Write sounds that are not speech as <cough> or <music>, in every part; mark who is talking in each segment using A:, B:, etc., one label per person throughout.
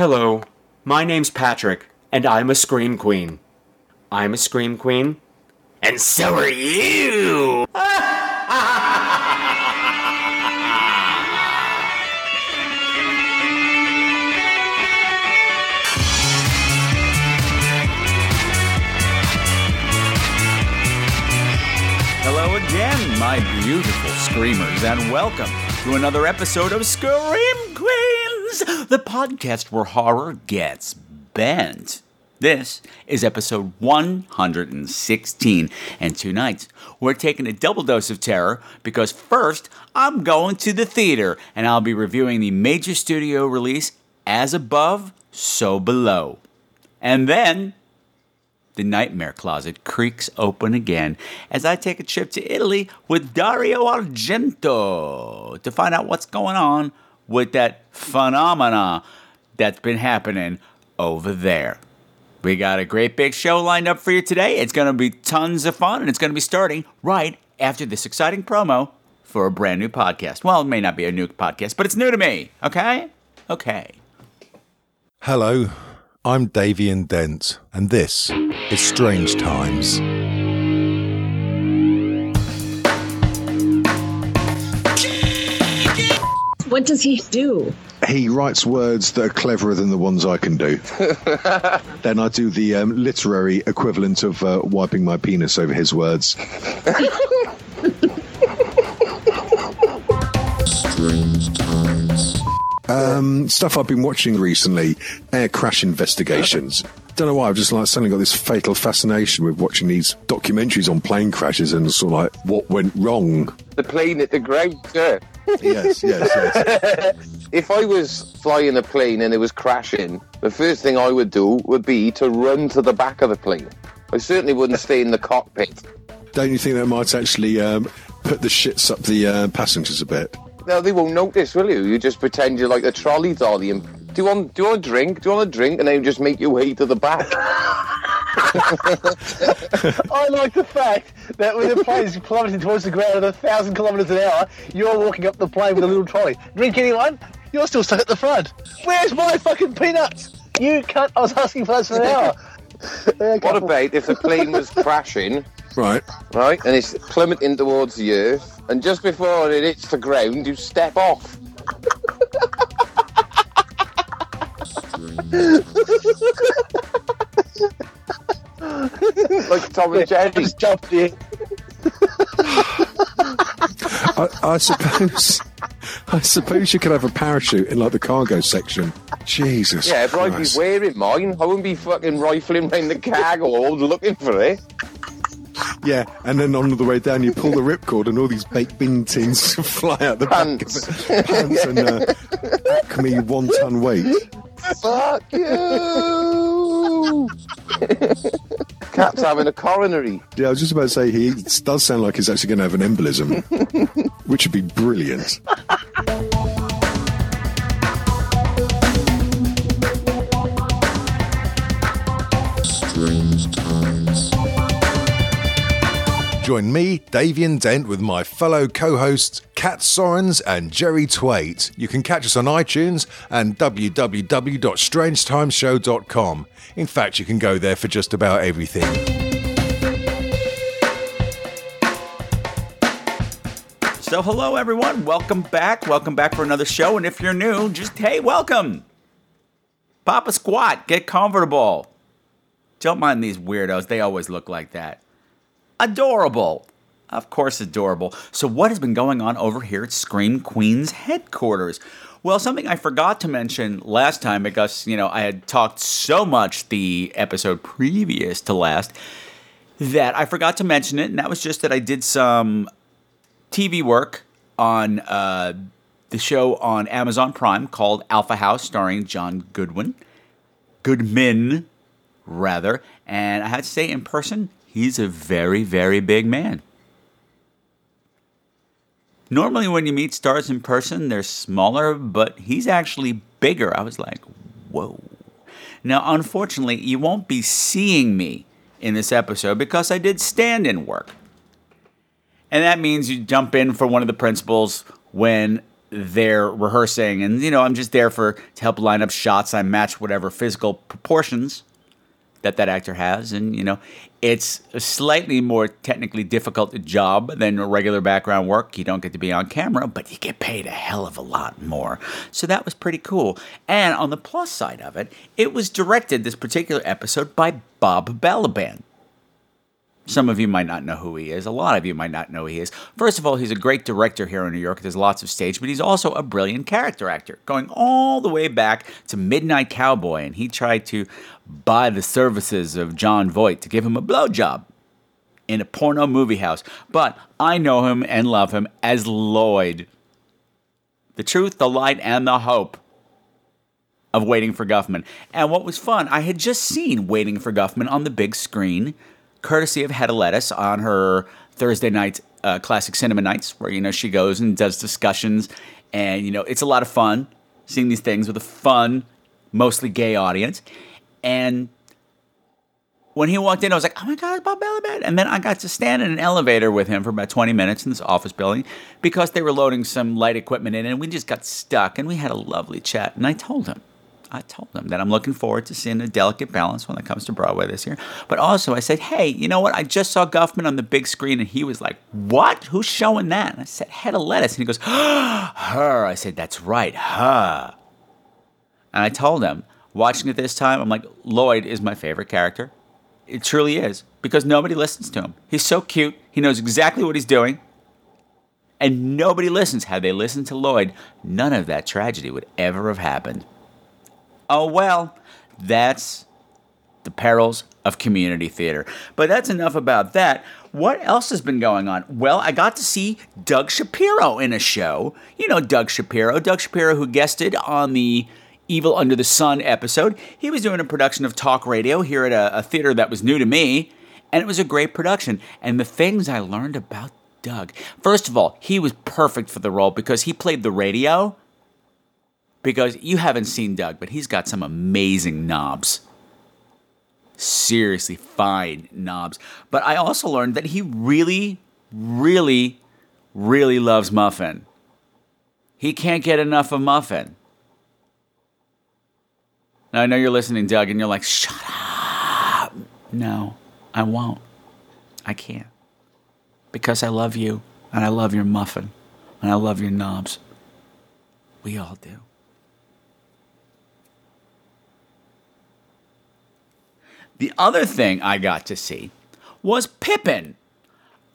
A: Hello, my name's Patrick, and I'm a Scream Queen. I'm a Scream Queen, and so are you!
B: Hello again, my beautiful screamers, and welcome to another episode of Scream Queens, the podcast where horror gets bent. This is episode 116, and tonight we're taking a double dose of terror because first I'm going to the theater and I'll be reviewing the major studio release As Above, So Below. And then the nightmare closet creaks open again as I take a trip to Italy with Dario Argento to find out what's going on with that phenomena that's been happening over there. We got a great big show lined up for you today. It's going to be tons of fun, and it's going to be starting right after this exciting promo for a brand new podcast. Well, it may not be a new podcast, but it's new to me, okay? Okay.
C: Hello, I'm Davian Dent, and this is Strange Times.
D: What does he do?
E: he writes words that are cleverer than the ones I can do. <laughs> then I do the um, literary equivalent of uh, wiping my penis over his words. Um, stuff I've been watching recently: air crash investigations. Don't know why. I've just like suddenly got this fatal fascination with watching these documentaries on plane crashes and sort of like what went wrong.
F: the plane at the ground, sir.
E: Yes, yes, yes. <laughs>
F: If I was flying a plane and it was crashing, the first thing I would do would be to run to the back of the plane. I certainly wouldn't stay in the cockpit.
E: Don't you think that might actually um, put the shits up the uh, passengers a bit?
F: No, they won't notice, will you? You just pretend you're like a trolley dolly and do you want do you want a drink? Do you want a drink? And then you just make your way to the back. <laughs> <laughs>
G: I like the fact that when the plane is plummeting towards the ground at a thousand kilometres an hour, you're walking up the plane with a little trolley. Drink anyone? You're still stuck at the front. Where's my fucking peanuts? You cunt! I was asking for those for an hour. <laughs>
F: Uh, what about if the plane was crashing,
E: Right.
F: right, and it's plummeting towards the earth, and just before it hits the ground, you step off. <laughs> like Tom and Jerry.
G: Just jumped in.
E: I, I suppose. I suppose you could have a parachute in like the cargo section. Jesus.
F: Yeah, but I'd be
E: Christ.
F: wearing mine. I wouldn't be fucking rifling around the cargo hold looking for it.
E: Yeah, and then on the way down, you pull the ripcord, and all these baked bean tins <laughs> fly out the
F: Pants.
E: back of it. Pants and uh, Acme one ton weight.
F: Fuck you! <laughs> Cat's having a coronary.
E: Yeah, I was just about to say he does sound like he's actually going to have an embolism, <laughs> which would be brilliant.
C: Join me, Davian Dent, with my fellow co hosts Kat Sorens and Jerry Twait. You can catch us on iTunes and www.strangetimeshow.com. In fact, you can go there for just about everything.
B: So, hello everyone. Welcome back. Welcome back for another show. And if you're new, just hey, welcome. Pop a squat. Get comfortable. Don't mind these weirdos. They always look like that. Adorable. Of course, adorable. So, what has been going on over here at Scream Queen's headquarters? Well, something I forgot to mention last time because, you know, I had talked so much the episode previous to last that I forgot to mention it, and that was just that I did some TV work on uh, the show on Amazon Prime called Alpha House, starring John Goodwin. Goodman, rather. And I had to say, in person, he's a very, very big man. Normally, when you meet stars in person, they're smaller, but he's actually bigger. I was like, whoa. Now, unfortunately, you won't be seeing me in this episode because I did stand in work. And that means you jump in for one of the principals when they're rehearsing, and you know, I'm just there for to help line up shots. I match whatever physical proportions that that actor has, and you know, it's a slightly more technically difficult job than regular background work. You don't get to be on camera, but you get paid a hell of a lot more. So that was pretty cool. And on the plus side of it, it was directed this particular episode by Bob Balaban. Some of you might not know who he is. A lot of you might not know who he is. First of all, he's a great director here in New York. There's lots of stage, but he's also a brilliant character actor, going all the way back to Midnight Cowboy. And he tried to buy the services of Jon Voight to give him a blowjob in a porno movie house. But I know him and love him as Lloyd. The truth, the light, and the hope of Waiting for Guffman. And what was fun, I had just seen Waiting for Guffman on the big screen courtesy of Hedda Lettuce on her Thursday night uh, classic cinema nights, where you know she goes and does discussions, and you know it's a lot of fun seeing these things with a fun, mostly gay audience. And when he walked in, I was like, "Oh my God, Bob Balaban!" And then I got to stand in an elevator with him for about 20 minutes in this office building because they were loading some light equipment in, and we just got stuck. And we had a lovely chat. And I told him, I told him that I'm looking forward to seeing a delicate balance when it comes to Broadway this year. But also, I said, hey, you know what? I just saw Guffman on the big screen, and he was like, what? Who's showing that? And I said, Hedda Lettuce. And he goes, <gasps> her. I said, that's right, her. And I told him, watching it this time, I'm like, Lloyd is my favorite character. It truly is, because nobody listens to him. He's so cute, he knows exactly what he's doing. And nobody listens. Had they listened to Lloyd, none of that tragedy would ever have happened. Oh, well, that's the perils of community theater. But that's enough about that. What else has been going on? Well, I got to see Doug Shapiro in a show. You know Doug Shapiro. Doug Shapiro, who guested on the Evil Under the Sun episode. He was doing a production of talk radio here at a, a theater that was new to me, and it was a great production. And the things I learned about Doug first of all, he was perfect for the role because he played the radio because you haven't seen Doug, but he's got some amazing knobs. Seriously fine knobs. But I also learned that he really, really, really loves Muffin. He can't get enough of Muffin. Now, I know you're listening, Doug, and you're like, shut up. No, I won't. I can't. Because I love you, and I love your muffin, and I love your knobs. We all do. The other thing I got to see was Pippin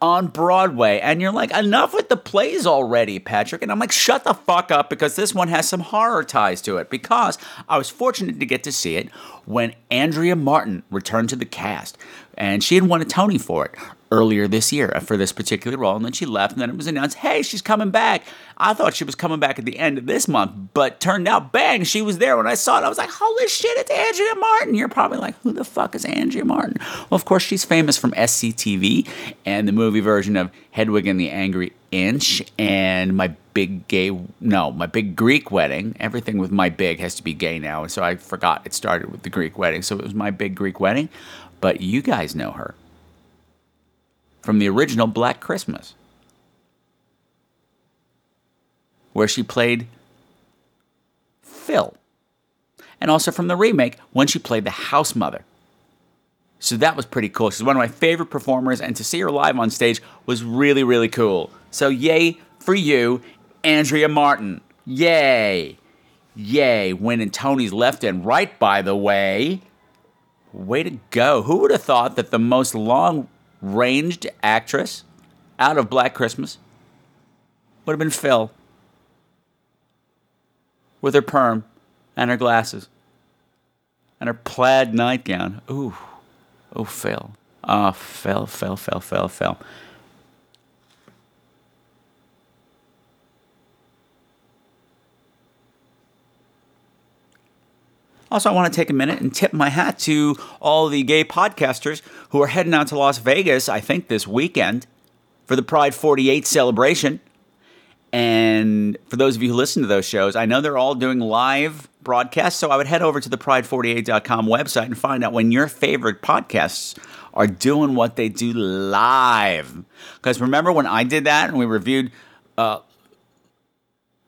B: on Broadway. And you're like, enough with the plays already, Patrick. And I'm like, shut the fuck up because this one has some horror ties to it. Because I was fortunate to get to see it when Andrea Martin returned to the cast. And she had won a Tony for it earlier this year for this particular role. And then she left, and then it was announced, hey, she's coming back. I thought she was coming back at the end of this month, but turned out, bang, she was there when I saw it. I was like, holy shit, it's Andrea Martin. You're probably like, who the fuck is Andrea Martin? Well, of course, she's famous from SCTV and the movie version of Hedwig and the Angry Inch and my big gay, no, my big Greek wedding. Everything with my big has to be gay now. So I forgot it started with the Greek wedding. So it was my big Greek wedding. But you guys know her from the original Black Christmas, where she played Phil, and also from the remake when she played the house mother. So that was pretty cool. She's one of my favorite performers, and to see her live on stage was really, really cool. So, yay for you, Andrea Martin. Yay. Yay. Winning Tony's left and right, by the way. Way to go. Who would have thought that the most long ranged actress out of Black Christmas would have been Phil with her perm and her glasses and her plaid nightgown. Ooh, oh, Phil. Oh, Phil, Phil, Phil, Phil, Phil. Also, I want to take a minute and tip my hat to all the gay podcasters who are heading out to Las Vegas, I think, this weekend for the Pride 48 celebration. And for those of you who listen to those shows, I know they're all doing live broadcasts. So I would head over to the pride48.com website and find out when your favorite podcasts are doing what they do live. Because remember when I did that and we reviewed uh,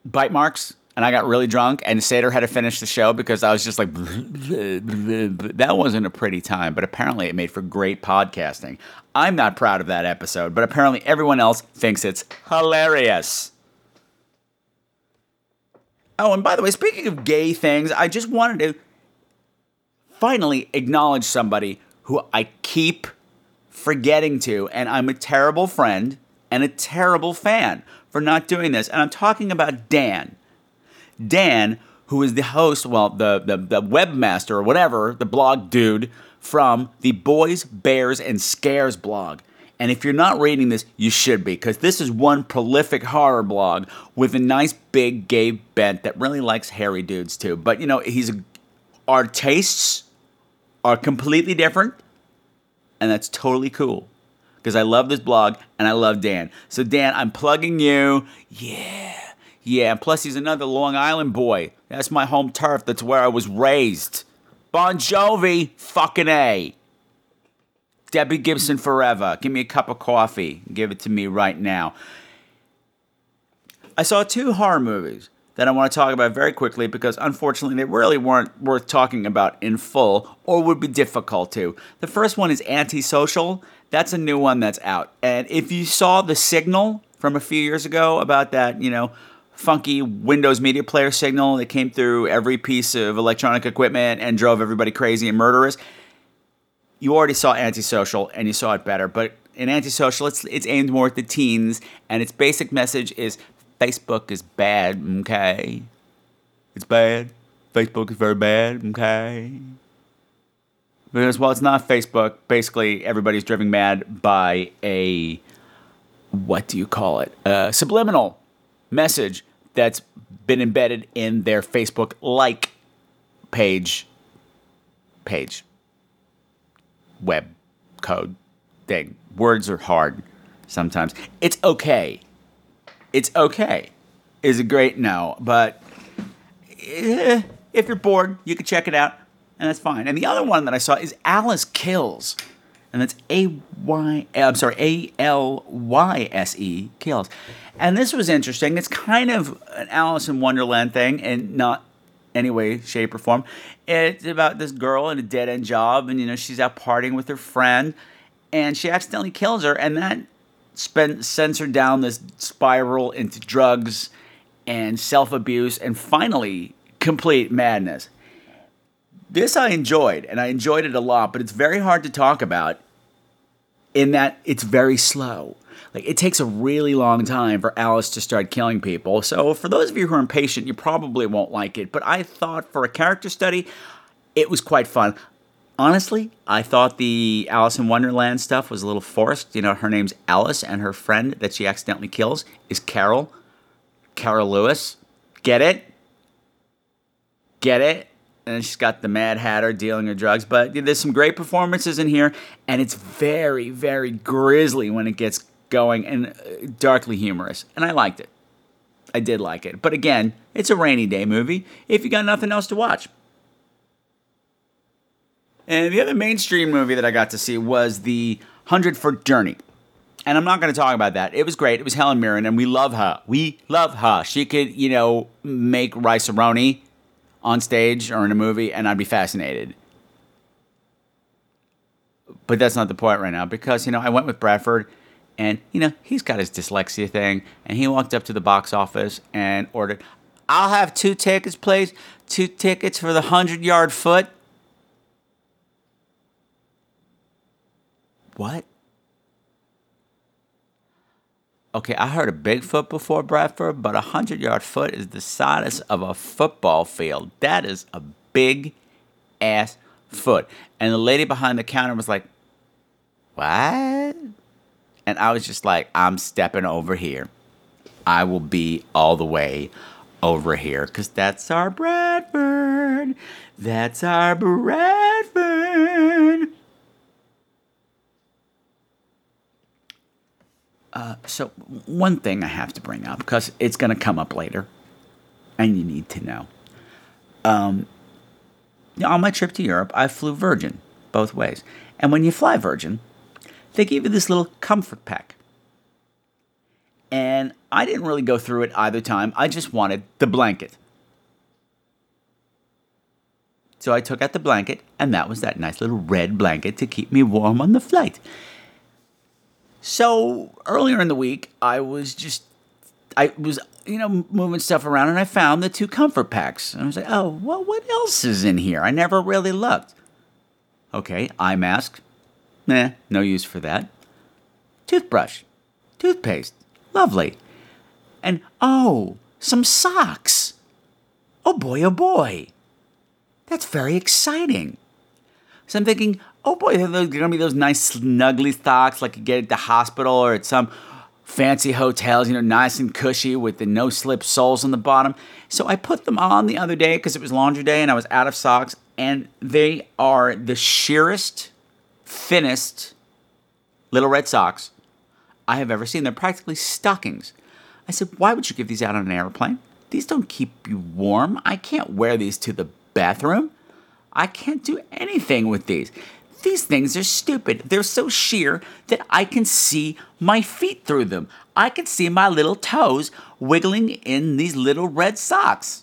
B: bite marks and I got really drunk and Seder had to finish the show because I was just like <laughs> that wasn't a pretty time, but apparently it made for great podcasting. I'm not proud of that episode, but apparently everyone else thinks it's hilarious. Oh, and by the way, speaking of gay things, I just wanted to finally acknowledge somebody who I keep forgetting to, and I'm a terrible friend and a terrible fan for not doing this. And I'm talking about Dan. Dan, who is the host, well, the, the, the webmaster or whatever, the blog dude from the Boys, Bears, and Scares blog. And if you're not reading this, you should be, because this is one prolific horror blog with a nice big gay bent that really likes hairy dudes too. But you know, he's a, our tastes are completely different, and that's totally cool. Because I love this blog and I love Dan. So Dan, I'm plugging you. Yeah. Yeah, and plus he's another Long Island boy. That's my home turf. That's where I was raised. Bon Jovi, fucking A. Debbie Gibson forever. Give me a cup of coffee. Give it to me right now. I saw two horror movies that I want to talk about very quickly because unfortunately they really weren't worth talking about in full or would be difficult to. The first one is Antisocial. That's a new one that's out. And if you saw The Signal from a few years ago about that, you know, funky Windows Media Player signal that came through every piece of electronic equipment and drove everybody crazy and murderous. You already saw Antisocial and you saw it better, but in Antisocial, it's it's aimed more at the teens, and its basic message is Facebook is bad, okay? It's bad. Facebook is very bad, okay? Because while it's not Facebook, basically everybody's driven mad by a what do you call it? A subliminal message that's been embedded in their Facebook like page page web code thing. Words are hard sometimes. It's okay. It's okay. Is a great no, but eh, if you're bored, you can check it out, and that's fine. And the other one that I saw is Alyce Kills, and that's A Y. I'm sorry, A L Y S E Kills, and this was interesting. It's kind of an Alice in Wonderland thing, and not any way, shape, or form. It's about this girl in a dead end job, and you know she's out partying with her friend, and she accidentally kills her, and that sends her down this spiral into drugs and self abuse, and finally complete madness. This I enjoyed, and I enjoyed it a lot, but it's very hard to talk about in that it's very slow. Like it takes a really long time for Alyce to start killing people. So for those of you who are impatient, you probably won't like it. But I thought for a character study, it was quite fun. Honestly, I thought the Alice in Wonderland stuff was a little forced. You know, her name's Alyce, and her friend that she accidentally kills is Carol. Carol Lewis. Get it? Get it? and she's got the Mad Hatter dealing her drugs. But there's some great performances in here, and it's very, very grisly when it gets going and uh, darkly humorous. And I liked it. I did like it. But again, it's a rainy day movie if you got nothing else to watch. And the other mainstream movie that I got to see was the Hundred Foot Journey. And I'm not going to talk about that. It was great. It was Helen Mirren, and we love her. We love her. She could, you know, make rice roni on stage or in a movie, and I'd be fascinated. But that's not the point right now because, you know, I went with Bradford and, you know, he's got his dyslexia thing. And he walked up to the box office and ordered, I'll have two tickets, please. Two tickets for the 100 yard foot. What? Okay, I heard a Bigfoot before Bradford, but a 100 yard foot is the size of a football field. That is a big ass foot. And the lady behind the counter was like, What? And I was just like, I'm stepping over here. I will be all the way over here because that's our Bradford. That's our Bradford. Uh, so, one thing I have to bring up because it's going to come up later, and you need to know. Um, on my trip to Europe, I flew Virgin both ways. And when you fly Virgin, they give you this little comfort pack. And I didn't really go through it either time. I just wanted the blanket. So I took out the blanket, and that was that nice little red blanket to keep me warm on the flight. So earlier in the week, I was just, I was, you know, moving stuff around, and I found the two comfort packs. And I was like, oh, well, what else is in here? I never really looked. Okay, eye mask. Nah, no use for that. Toothbrush, toothpaste, lovely. And oh, some socks. Oh boy, oh boy. That's very exciting. So I'm thinking, oh boy, there's gonna be those nice snuggly socks like you get at the hospital or at some fancy hotels, you know, nice and cushy with the no slip soles on the bottom. So I put them on the other day because it was laundry day and I was out of socks, and they are the sheerest, thinnest little red socks I have ever seen. They're practically stockings. I said, why would you give these out on an airplane? These don't keep you warm. I can't wear these to the bathroom. I can't do anything with these. These things are stupid. They're so sheer that I can see my feet through them. I can see my little toes wiggling in these little red socks.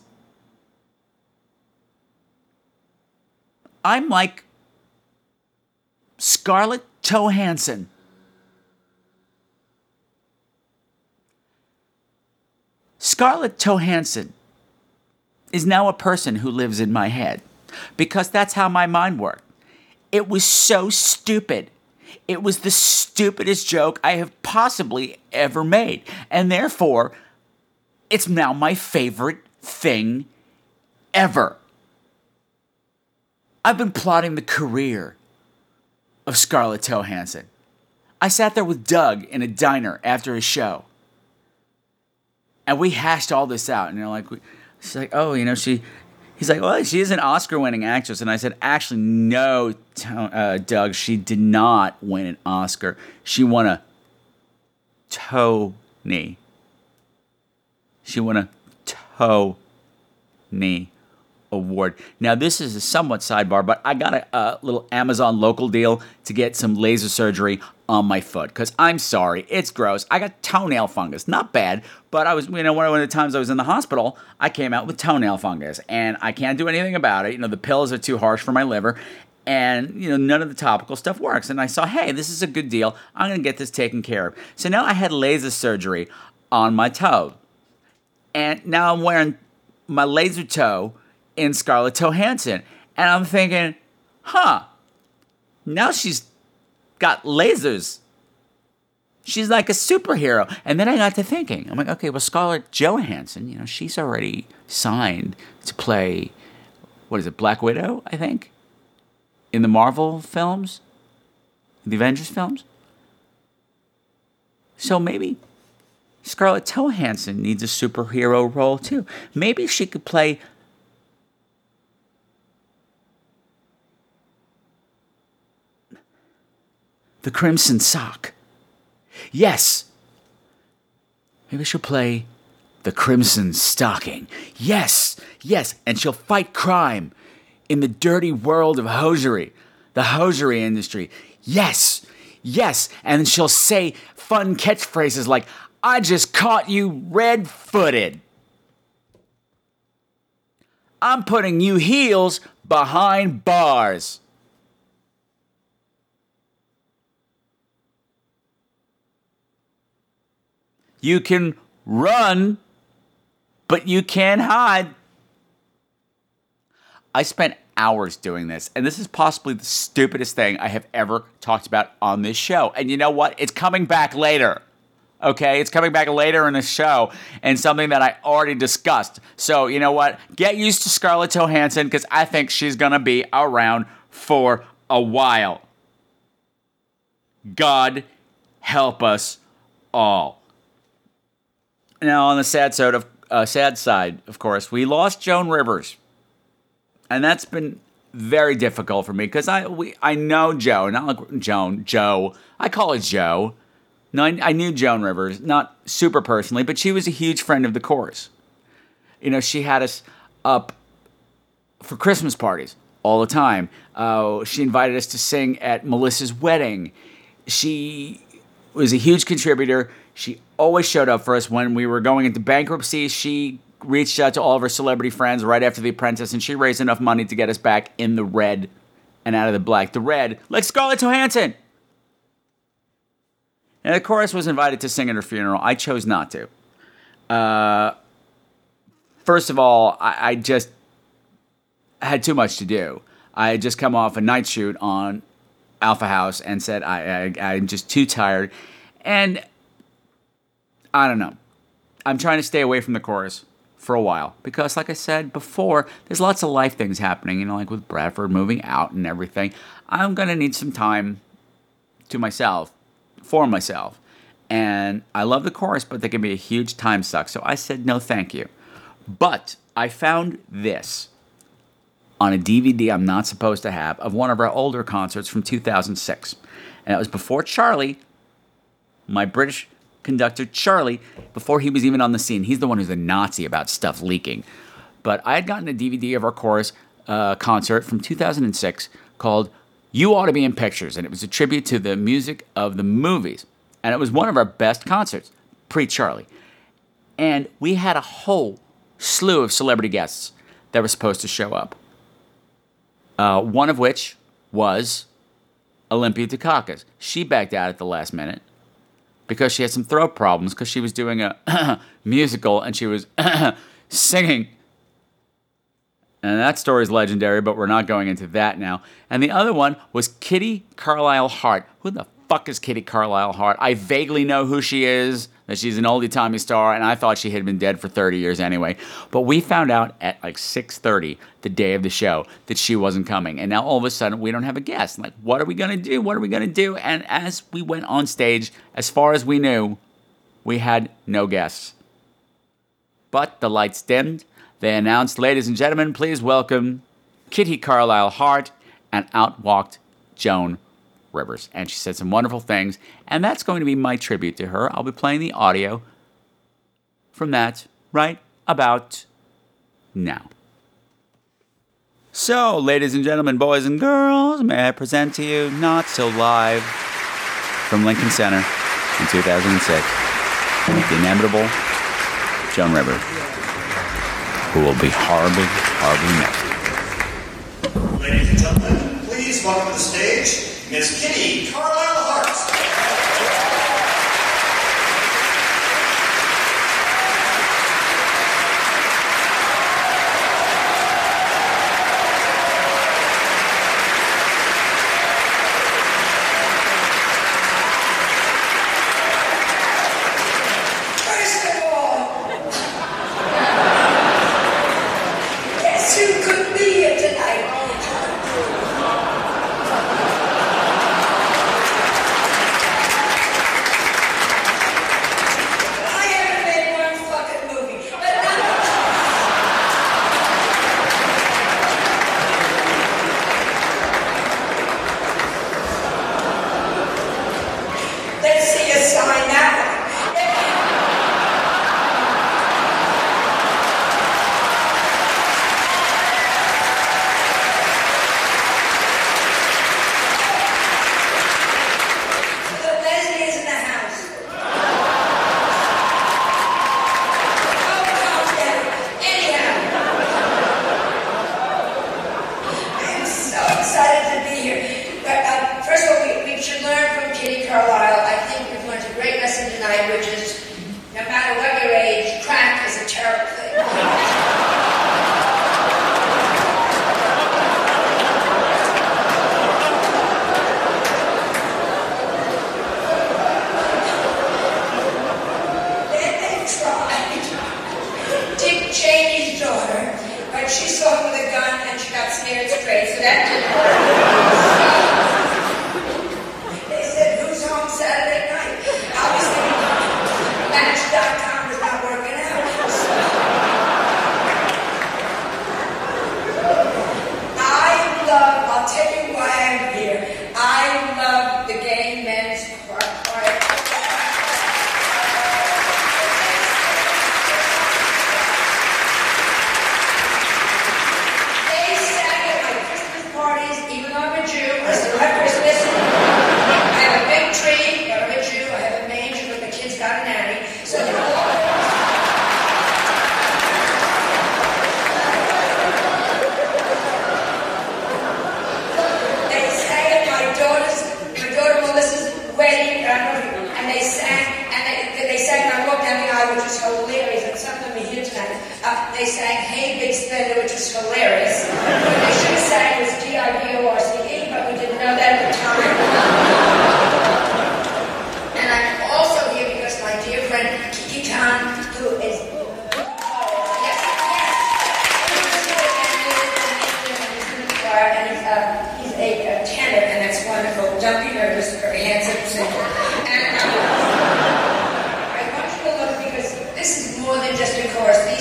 B: I'm like Scarlett Johansson. Scarlett Johansson is now a person who lives in my head because that's how my mind worked. It was so stupid. It was the stupidest joke I have possibly ever made. And therefore, it's now my favorite thing ever. I've been plotting the career of Scarlett Johansson. I sat there with Doug in a diner after a show. And we hashed all this out. And know, like, she's like, oh, you know, she, he's like, well, she is an Oscar winning actress. And I said, actually, no, uh, Doug, she did not win an Oscar. She won a Tony. She won a toe Tony award. Now, this is a somewhat sidebar, but I got a, a, little Amazon local deal to get some laser surgery on my foot because I'm sorry, it's gross. I got toenail fungus, not bad, but I was, you know, one of the times I was in the hospital, I came out with toenail fungus and I can't do anything about it. You know, the pills are too harsh for my liver. And you know none of the topical stuff works. And I saw, hey, this is a good deal. I'm gonna get this taken care of. So now I had laser surgery on my toe, and now I'm wearing my laser toe in Scarlett Johansson. And I'm thinking, huh, now she's got lasers. She's like a superhero. And then I got to thinking, I'm like, okay, well, Scarlett Johansson, you know, she's already signed to play, what is it, Black Widow, I think, in the Marvel films, the Avengers films. So maybe Scarlett Johansson needs a superhero role too. Maybe she could play the Crimson Sock. Yes! Maybe she'll play the Crimson Stocking. Yes! Yes! And she'll fight crime in the dirty world of hosiery, the hosiery industry. Yes! Yes! And she'll say fun catchphrases like, I just caught you red footed. I'm putting you heels behind bars. You can run, but you can't hide. I spent hours doing this, and this is possibly the stupidest thing I have ever talked about on this show. And you know what? It's coming back later. Okay, it's coming back later in the show and something that I already discussed. So, you know what? Get used to Scarlett Johansson because I think she's going to be around for a while. God help us all. Now, on the sad side of uh, sad side, of course, we lost Joan Rivers, and that's been very difficult for me because I we I know Joe, not like Joan, Joe. I call it Joe. No, I, I knew Joan Rivers, not super personally, but she was a huge friend of the chorus. You know, she had us up for Christmas parties all the time. Uh, she invited us to sing at Melissa's wedding. She was a huge contributor She always showed up for us when we were going into bankruptcy. She reached out to all of her celebrity friends right after The Apprentice, and she raised enough money to get us back in the red and out of the black. The red, like Scarlett Johansson. And the chorus was invited to sing at her funeral. I chose not to. Uh, first of all, I, I just had too much to do. I had just come off a night shoot on Alpha House and said I, I I'm just too tired, and I don't know. I'm trying to stay away from the chorus for a while because, like I said before, there's lots of life things happening. You know, like with Bradford moving out and everything. I'm gonna need some time to myself, for myself. And I love the chorus, but they can be a huge time suck. So I said no, thank you. But I found this on a DVD I'm not supposed to have of one of our older concerts from 2006. And it was before Charlie, my British conductor Charlie, before he was even on the scene. He's the one who's a Nazi about stuff leaking. But I had gotten a DVD of our chorus uh, concert from 2006 called You Ought to Be in Pictures. And it was a tribute to the music of the movies. And it was one of our best concerts, pre Charlie. And we had a whole slew of celebrity guests that were supposed to show up uh, one of which was Olympia Dukakis. She backed out at the last minute because she had some throat problems because she was doing a <coughs> musical and she was <coughs> singing. And that story is legendary, but we're not going into that now. And the other one was Kitty Carlisle Hart. Who the fuck is Kitty Carlisle Hart? I vaguely know who she is, that she's an oldie timey star, and I thought she had been dead for 30 years anyway. But we found out at like 6:30 the day of the show that she wasn't coming. And now all of a sudden we don't have a guest. Like, what are we gonna do? What are we gonna do? And as we went on stage, as far as we knew, we had no guests. But the lights dimmed. They announced, ladies and gentlemen, please welcome Kitty Carlisle Hart, and out walked Joan Rivers. And she said some wonderful things, and that's going to be my tribute to her. I'll be playing the audio from that right about now. So, ladies and gentlemen, boys and girls, may I present to you Not So Live from Lincoln Center in 2006, the inevitable Joan Rivers, who will be horribly, horribly missed.
H: Ladies and gentlemen, please welcome to the stage Miss Kitty Carlisle Hart.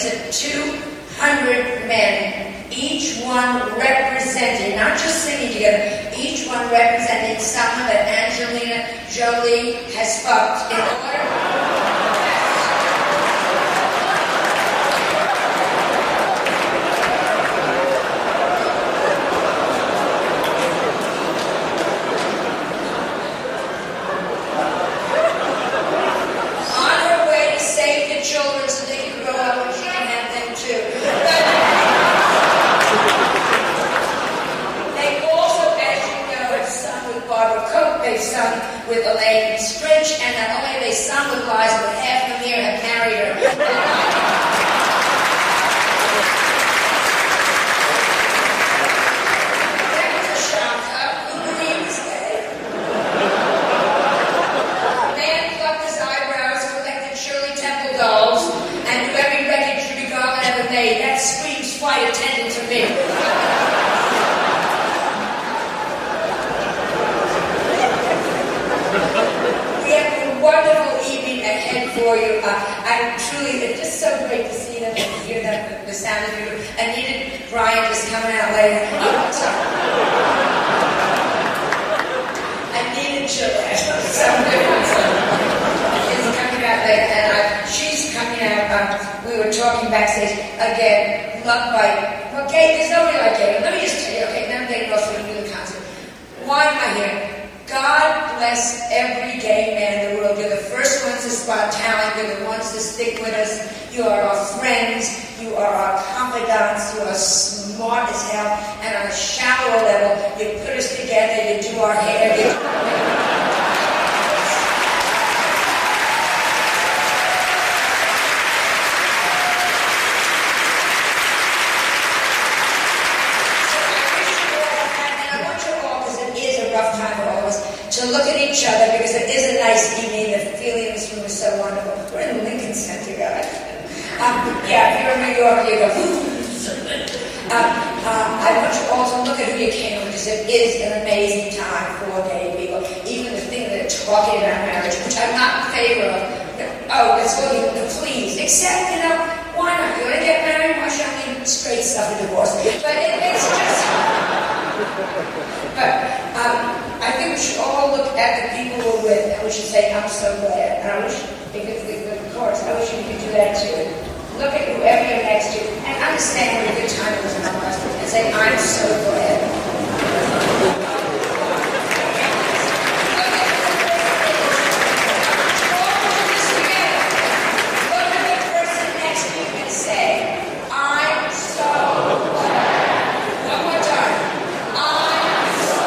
H: Are 200 men, each one representing, not just singing together, each one representing someone that Angelina Jolie has fucked in order. on her way to save the children so they can grow up and she can have them too. they also, as you know, have sung with Barbara Cook, they've sung a Elaine Stritch, and not only they sung with Liza, but half here have married her. That was a shocker. Who believes that? man plucked his eyebrows, collected Shirley Temple dolls, and knew every record Judy Garland ever made. That screams flight attendant to me. we have a wonderful evening ahead for you. Uh, I'm truly, it's just so great to see them and hear them, the sound of you. Anita Bryant is coming out later. Anita Gillette. Some difference. Is coming out later, and I, she's coming out. Um, we were talking backstage again. Loved by gay. There's nobody like gay. Let me just tell you. Okay, now they go through the concert. Why am I here? God bless every gay man in the world. You're the first ones to spot talent. You're the ones to stick with us. You are our friends. You are our confidants. You are smart as hell. And on a shallow level, you put us together. You do our hair. You And I want you all, because it is a rough time for all of us, to look at each other because it is a nice evening. The feeling in this room is so wonderful. We're in Lincoln Center, guys. Um, yeah, if you're in New York, you go, um, um, I want you all to look at who you came with because it is an amazing time for gay people. Even the thing that talking about marriage, which I'm not in favor of. Oh, it's going to please. Except, you know, why not? You want to get married? Why should I straight stuff a divorce? But it, it's just. But um, I think we should all look at the people we're with and we should say, I'm so glad. And I wish, because of the course, I wish you could do that too. Look at whoever you're next to and understand what a good time it was in our lives and say, I'm so glad. Look at the person next to you and say, I'm so glad. One more time. I'm so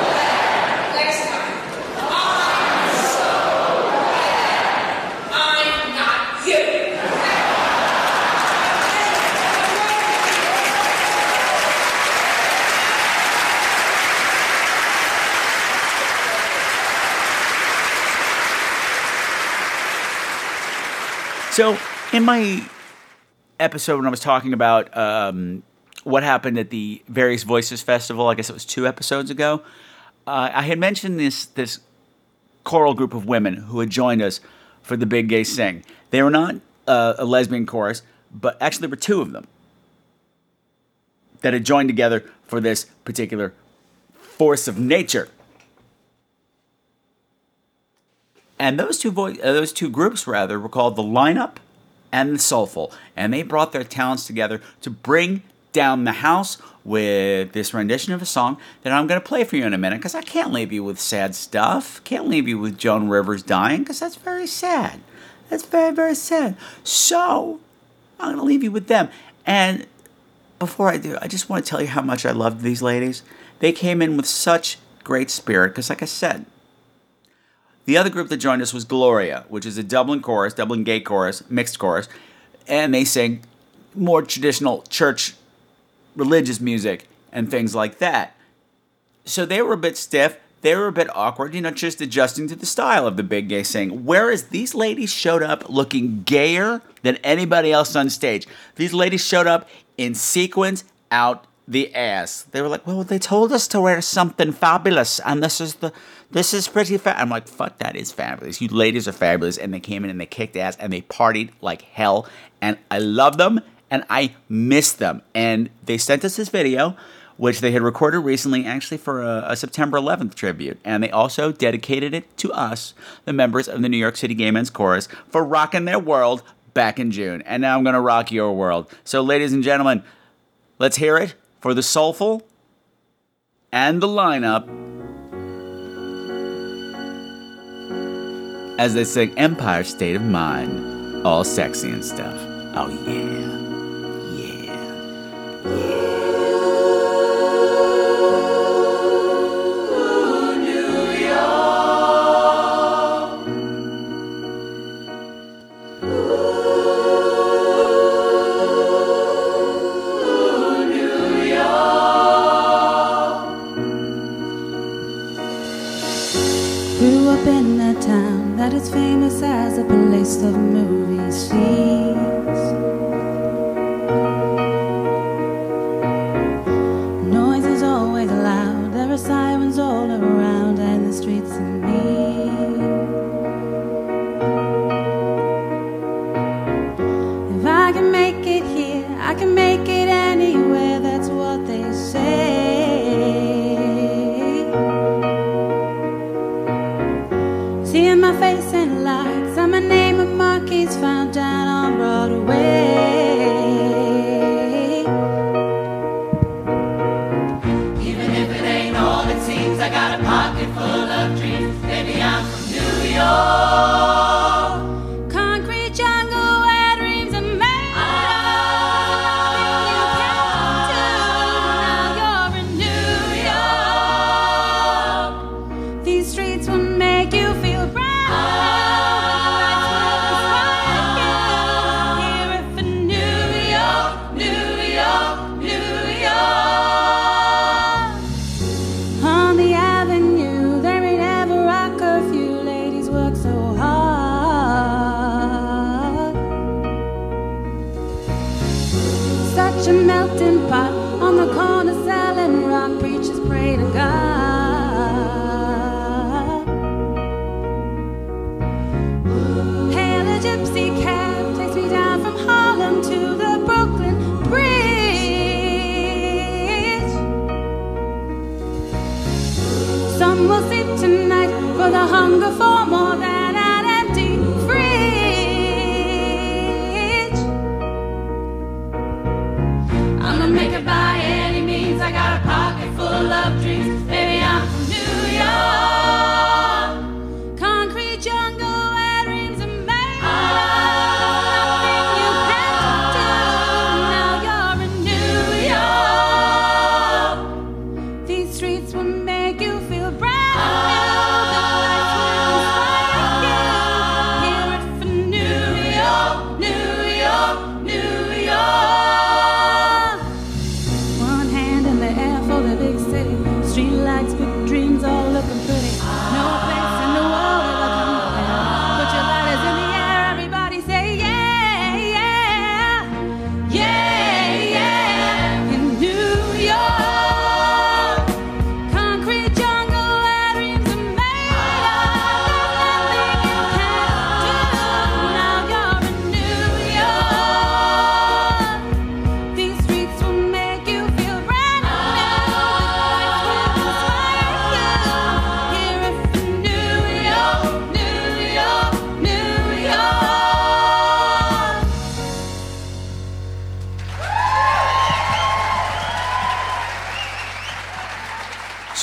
H: glad. Next time. I'm so glad. I'm not you.
B: So, in my episode when I was talking about um, what happened at the Various Voices Festival, I guess it was two episodes ago, uh, I had mentioned this this choral group of women who had joined us for the Big Gay Sing. They were not uh, a lesbian chorus, but actually there were two of them that had joined together for this particular force of nature. And those two vo- uh, those two groups rather were called the Lineup and the Soulful, and they brought their talents together to bring down the house with this rendition of a song that I'm going to play for you in a minute because I can't leave you with sad stuff. Can't leave you with Joan Rivers dying because that's very sad. That's very very sad. So I'm going to leave you with them. And before I do, I just want to tell you how much I loved these ladies. They came in with such great spirit because, like I said, the other group that joined us was Gloria, which is a Dublin chorus, Dublin gay chorus, mixed chorus, and they sing more traditional church religious music and things like that. So they were a bit stiff. They were a bit awkward, you know, just adjusting to the style of the big gay sing. Whereas these ladies showed up looking gayer than anybody else on stage. These ladies showed up in sequins out the ass. They were like, "Well, they told us to wear something fabulous, and this is the this is pretty fat." I'm like, "Fuck, that is fabulous. You ladies are fabulous." And they came in and they kicked ass and they partied like hell, and I love them and I miss them. And they sent us this video. Which they had recorded recently, actually for a, a September 11th tribute. And they also dedicated it to us, the members of the New York City Gay Men's Chorus, for rocking their world back in June. And now I'm going to rock your world. So, ladies and gentlemen, let's hear it for the soulful and the lineup as they sing Empire State of Mind, all sexy and stuff. Oh, yeah.
I: Grew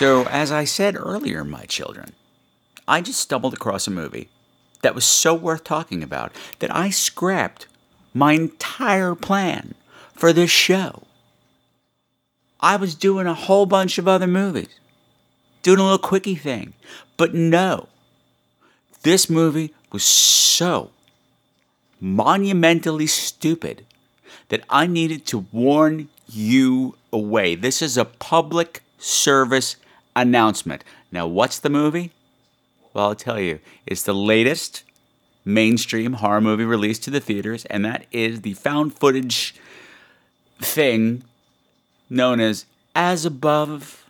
I: So,
B: as I said earlier, my children, I just stumbled across a movie that was so worth talking about that I scrapped my entire plan for this show. I was doing a whole bunch of other movies. doing a little quickie thing. But no, this movie was so monumentally stupid that I needed to warn you away. This is a public service announcement. Now, what's the movie? Well, I'll tell you, it's the latest mainstream horror movie released to the theaters, and that is the found footage thing known as As Above,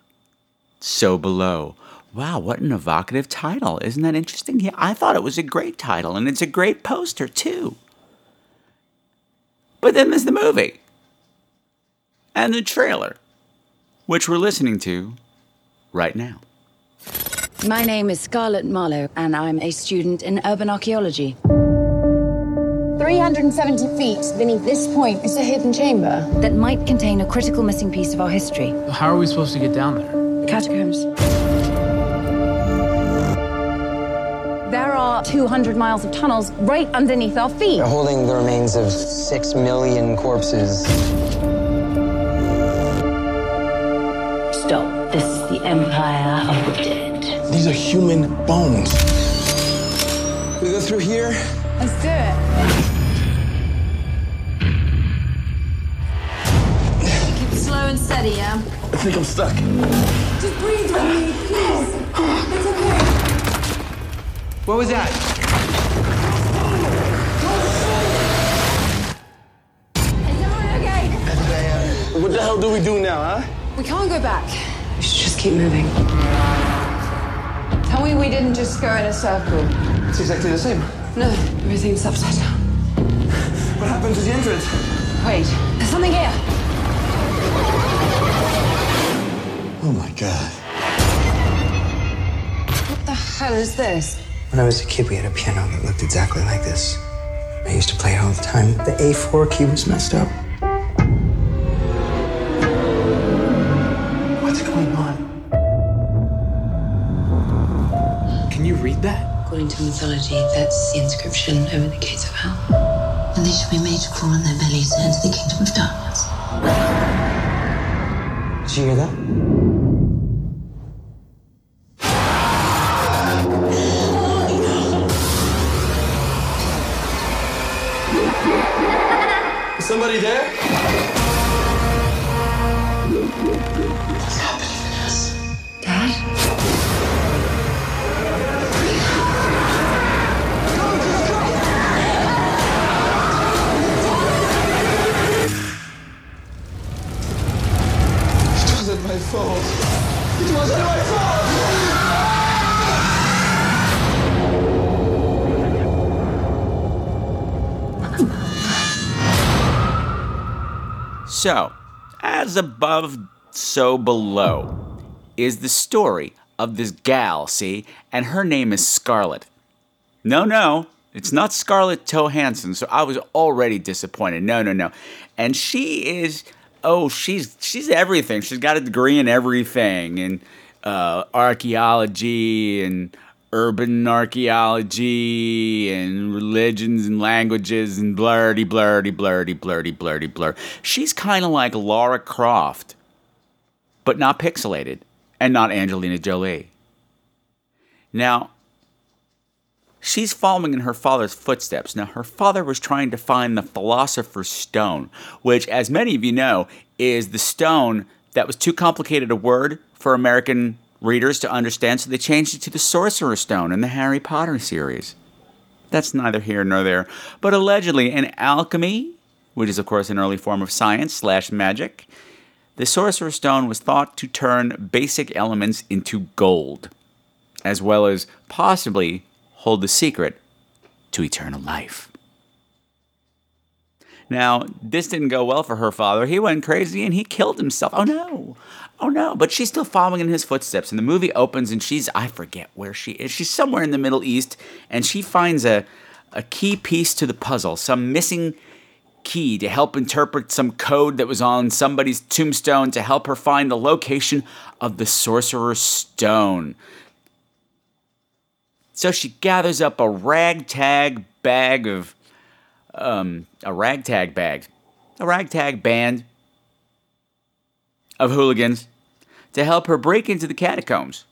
B: So Below. Wow, what an evocative title. Isn't that interesting? Yeah, I thought it was a great title, and it's a great poster, too. But then there's the movie and the trailer, which we're listening to right now.
J: My name is Scarlett Marlowe, and I'm a student in urban archaeology.
K: 370 feet beneath this point is a hidden chamber.
J: That might contain a critical missing piece of our history.
L: How are we supposed to get down there?
J: Catacombs. There are 200 miles of tunnels right underneath our feet.
M: They're holding the remains of six million corpses.
J: Stop. This is the Empire of the Dead.
M: These are human bones. We go through here.
K: Let's do it.
I: Keep it slow and steady, yeah?
M: I think I'm stuck.
I: Just breathe with me, please. It's okay.
M: What was that? What the hell do we do now, huh?
K: We can't go back. We should just keep moving. Tell me we didn't just go in a circle.
M: It's exactly the same.
K: No, everything's upside down.
M: What happened to the entrance?
K: Wait, there's something here.
M: Oh my god.
K: What the hell is this?
M: When I was a kid, we had a piano that looked exactly like this. I used to play it all the time. The A4 key was messed up.
N: According to mythology, that's the inscription over the gates of hell. And they shall be made to crawl on their bellies to enter the kingdom of darkness.
M: Did you hear that?
B: So, as above, so below is the story of this gal, see? And her name is Scarlett. No, no, it's not Scarlett Johansson, so I was already disappointed. No, no, no. And she is oh, she's she's everything. She's got a degree in everything and uh, archaeology and urban archaeology and religions and languages and blurdy, blurdy, blurdy, blurdy, blurdy, blur. She's kind of like Laura Croft, but not pixelated and not Angelina Jolie. Now, she's following in her father's footsteps. Now, her father was trying to find the Philosopher's Stone, which, as many of you know, is the stone that was too complicated a word for American readers to understand, so they changed it to the Sorcerer's Stone in the Harry Potter series. That's neither here nor there. But allegedly, in alchemy, which is, of course, an early form of science slash magic, the Sorcerer's Stone was thought to turn basic elements into gold, as well as possibly hold the secret to eternal life. Now, this didn't go well for her father. He went crazy and he killed himself. Oh no. Oh no. But she's still following in his footsteps. And the movie opens and she's, I forget where she is. She's somewhere in the Middle East and she finds a, a key piece to the puzzle, some missing key to help interpret some code that was on somebody's tombstone to help her find the location of the Sorcerer's Stone. So she gathers up a ragtag bag of, um, a ragtag bag, a ragtag band of hooligans to help her break into the catacombs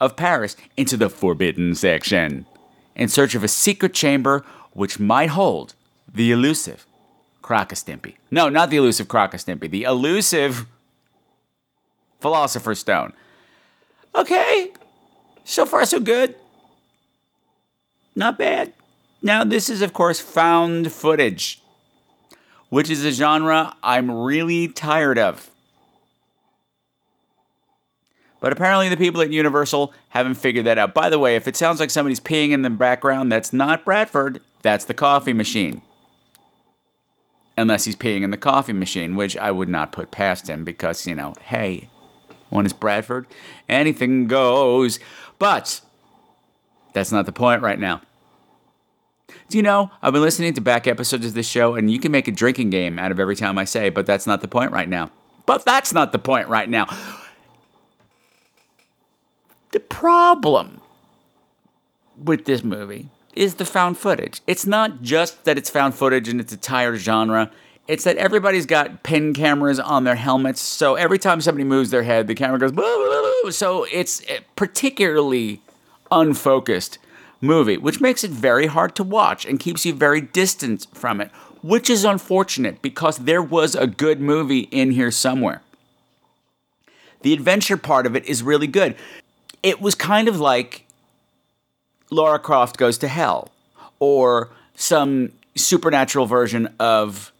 B: of Paris into the forbidden section in search of a secret chamber which might hold the elusive Crocostimpy. No, not the elusive Crocostimpy, the elusive Philosopher's Stone. Okay, so far so good. Not bad. Now, this is, of course, found footage, which is a genre I'm really tired of. But apparently, the people at Universal haven't figured that out. By the way, if it sounds like somebody's peeing in the background, that's not Bradford, that's the coffee machine. Unless he's peeing in the coffee machine, which I would not put past him because, you know, hey, one is Bradford, anything goes. But that's not the point right now. Do you know, I've been listening to back episodes of this show, and you can make a drinking game out of every time I say, but that's not the point right now. But that's not the point right now. The problem with this movie is the found footage. It's not just that it's found footage and it's a tired genre. It's that everybody's got pin cameras on their helmets, so every time somebody moves their head, the camera goes. Blah, blah, blah. So it's particularly unfocused movie, which makes it very hard to watch and keeps you very distant from it, which is unfortunate because there was a good movie in here somewhere. The adventure part of it is really good. It was kind of like Laura Croft Goes to Hell or some supernatural version of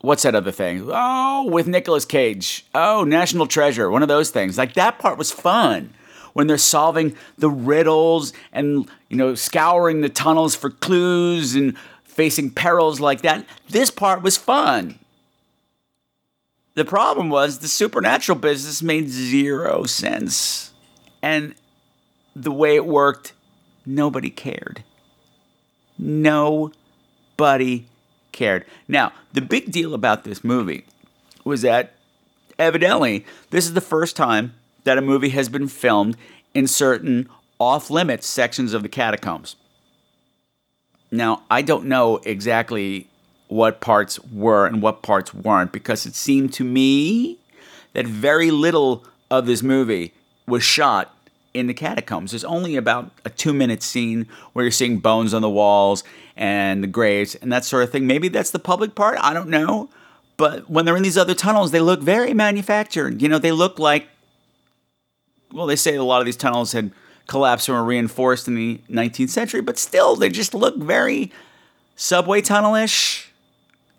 B: what's that other thing? Oh, with Nicolas Cage. Oh, National Treasure, one of those things. Like that part was fun when they're solving the riddles and you know scouring the tunnels for clues and facing perils like that. This part was fun. The problem was the supernatural business made zero sense. And the way it worked, nobody cared. Nobody cared. Now, the big deal about this movie was that evidently this is the first time that a movie has been filmed in certain off limits sections of the catacombs. Now, I don't know exactly what parts were and what parts weren't because it seemed to me that very little of this movie was shot in the catacombs. There's only about a two minute scene where you're seeing bones on the walls and the graves and that sort of thing. Maybe that's the public part. I don't know. But when they're in these other tunnels, they look very manufactured. You know, they look like, well, they say a lot of these tunnels had collapsed and were reinforced in the 19th century, but still, they just look very subway tunnel ish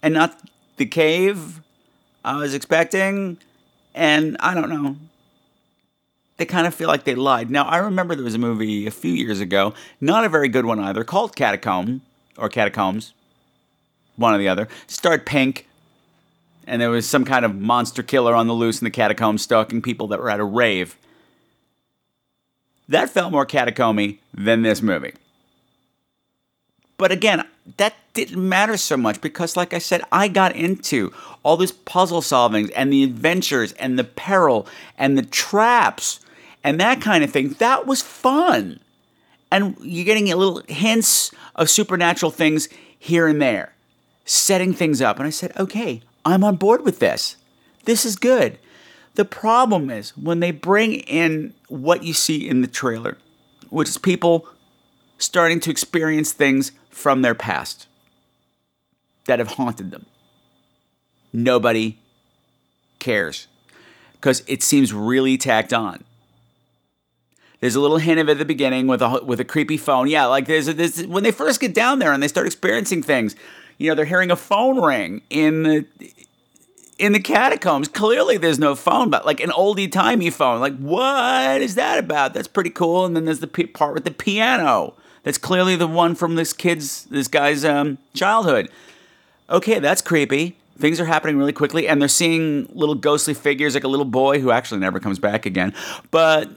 B: and not the cave I was expecting. And I don't know they kind of feel like they lied. Now, I remember there was a movie a few years ago, not a very good one either, called Catacomb or Catacombs, one or the other. Starred Pink, and there was some kind of monster killer on the loose in the catacombs stalking people that were at a rave. That felt more catacomby than this movie. But again, that didn't matter so much because, like I said, I got into all this puzzle solving and the adventures and the peril and the traps and that kind of thing. That was fun. And you're getting a little hints of supernatural things here and there, setting things up. And I said, okay, I'm on board with this. This is good. The problem is when they bring in what you see in the trailer, which is people starting to experience things from their past that have haunted them. Nobody cares because it seems really tacked on. There's a little hint of it at the beginning with a with a creepy phone. Yeah, like there's, a, when they first get down there and they start experiencing things. You know, they're hearing a phone ring in the in the catacombs. Clearly, there's no phone, but like an oldie timey phone. Like, what is that about? That's pretty cool. And then there's the part with the piano. That's clearly the one from this kid's, this guy's um, childhood. Okay, that's creepy. Things are happening really quickly, and they're seeing little ghostly figures, like a little boy who actually never comes back again. But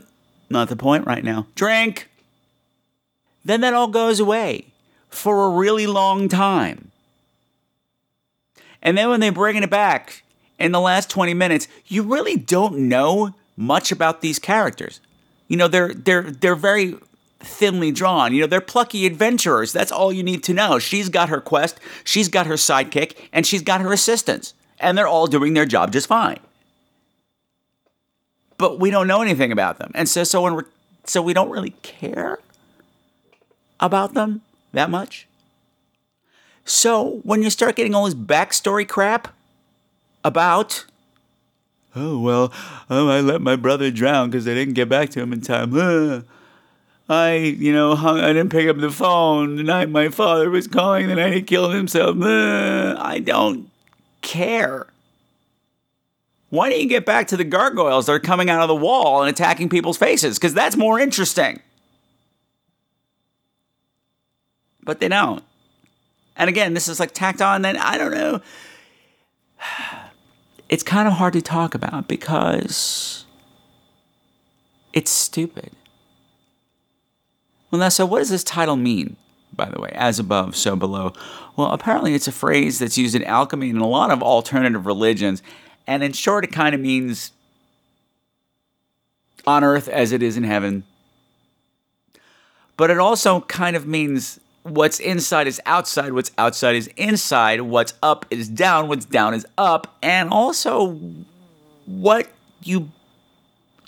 B: not the point right now. Drink. Then that all goes away for a really long time. And then when they bring it back in the last 20 minutes, you really don't know much about these characters. You know, they're they're they're very thinly drawn. You know, they're plucky adventurers. That's all you need to know. She's got her quest, she's got her sidekick, and she's got her assistants. And they're all doing their job just fine. But we don't know anything about them. And so, so when we're so we don't really care about them that much. So when you start getting all this backstory crap about, oh well, oh I let my brother drown because I didn't get back to him in time. Uh, <sighs> I, you know, hung, I didn't pick up the phone the night my father was calling the night he killed himself. Uh, <sighs> I don't care. Why don't you get back to the gargoyles that are coming out of the wall and attacking people's faces? Because that's more interesting. But they don't. And again, this is like tacked on, then I don't know. <sighs> It's kind of hard to talk about because it's stupid. Well, now, so what does this title mean, by the way? As above, so below. Well, apparently it's a phrase that's used in alchemy and a lot of alternative religions. And in short, it kind of means on earth as it is in heaven. But it also kind of means what's inside is outside, what's outside is inside, what's up is down, what's down is up, and also what you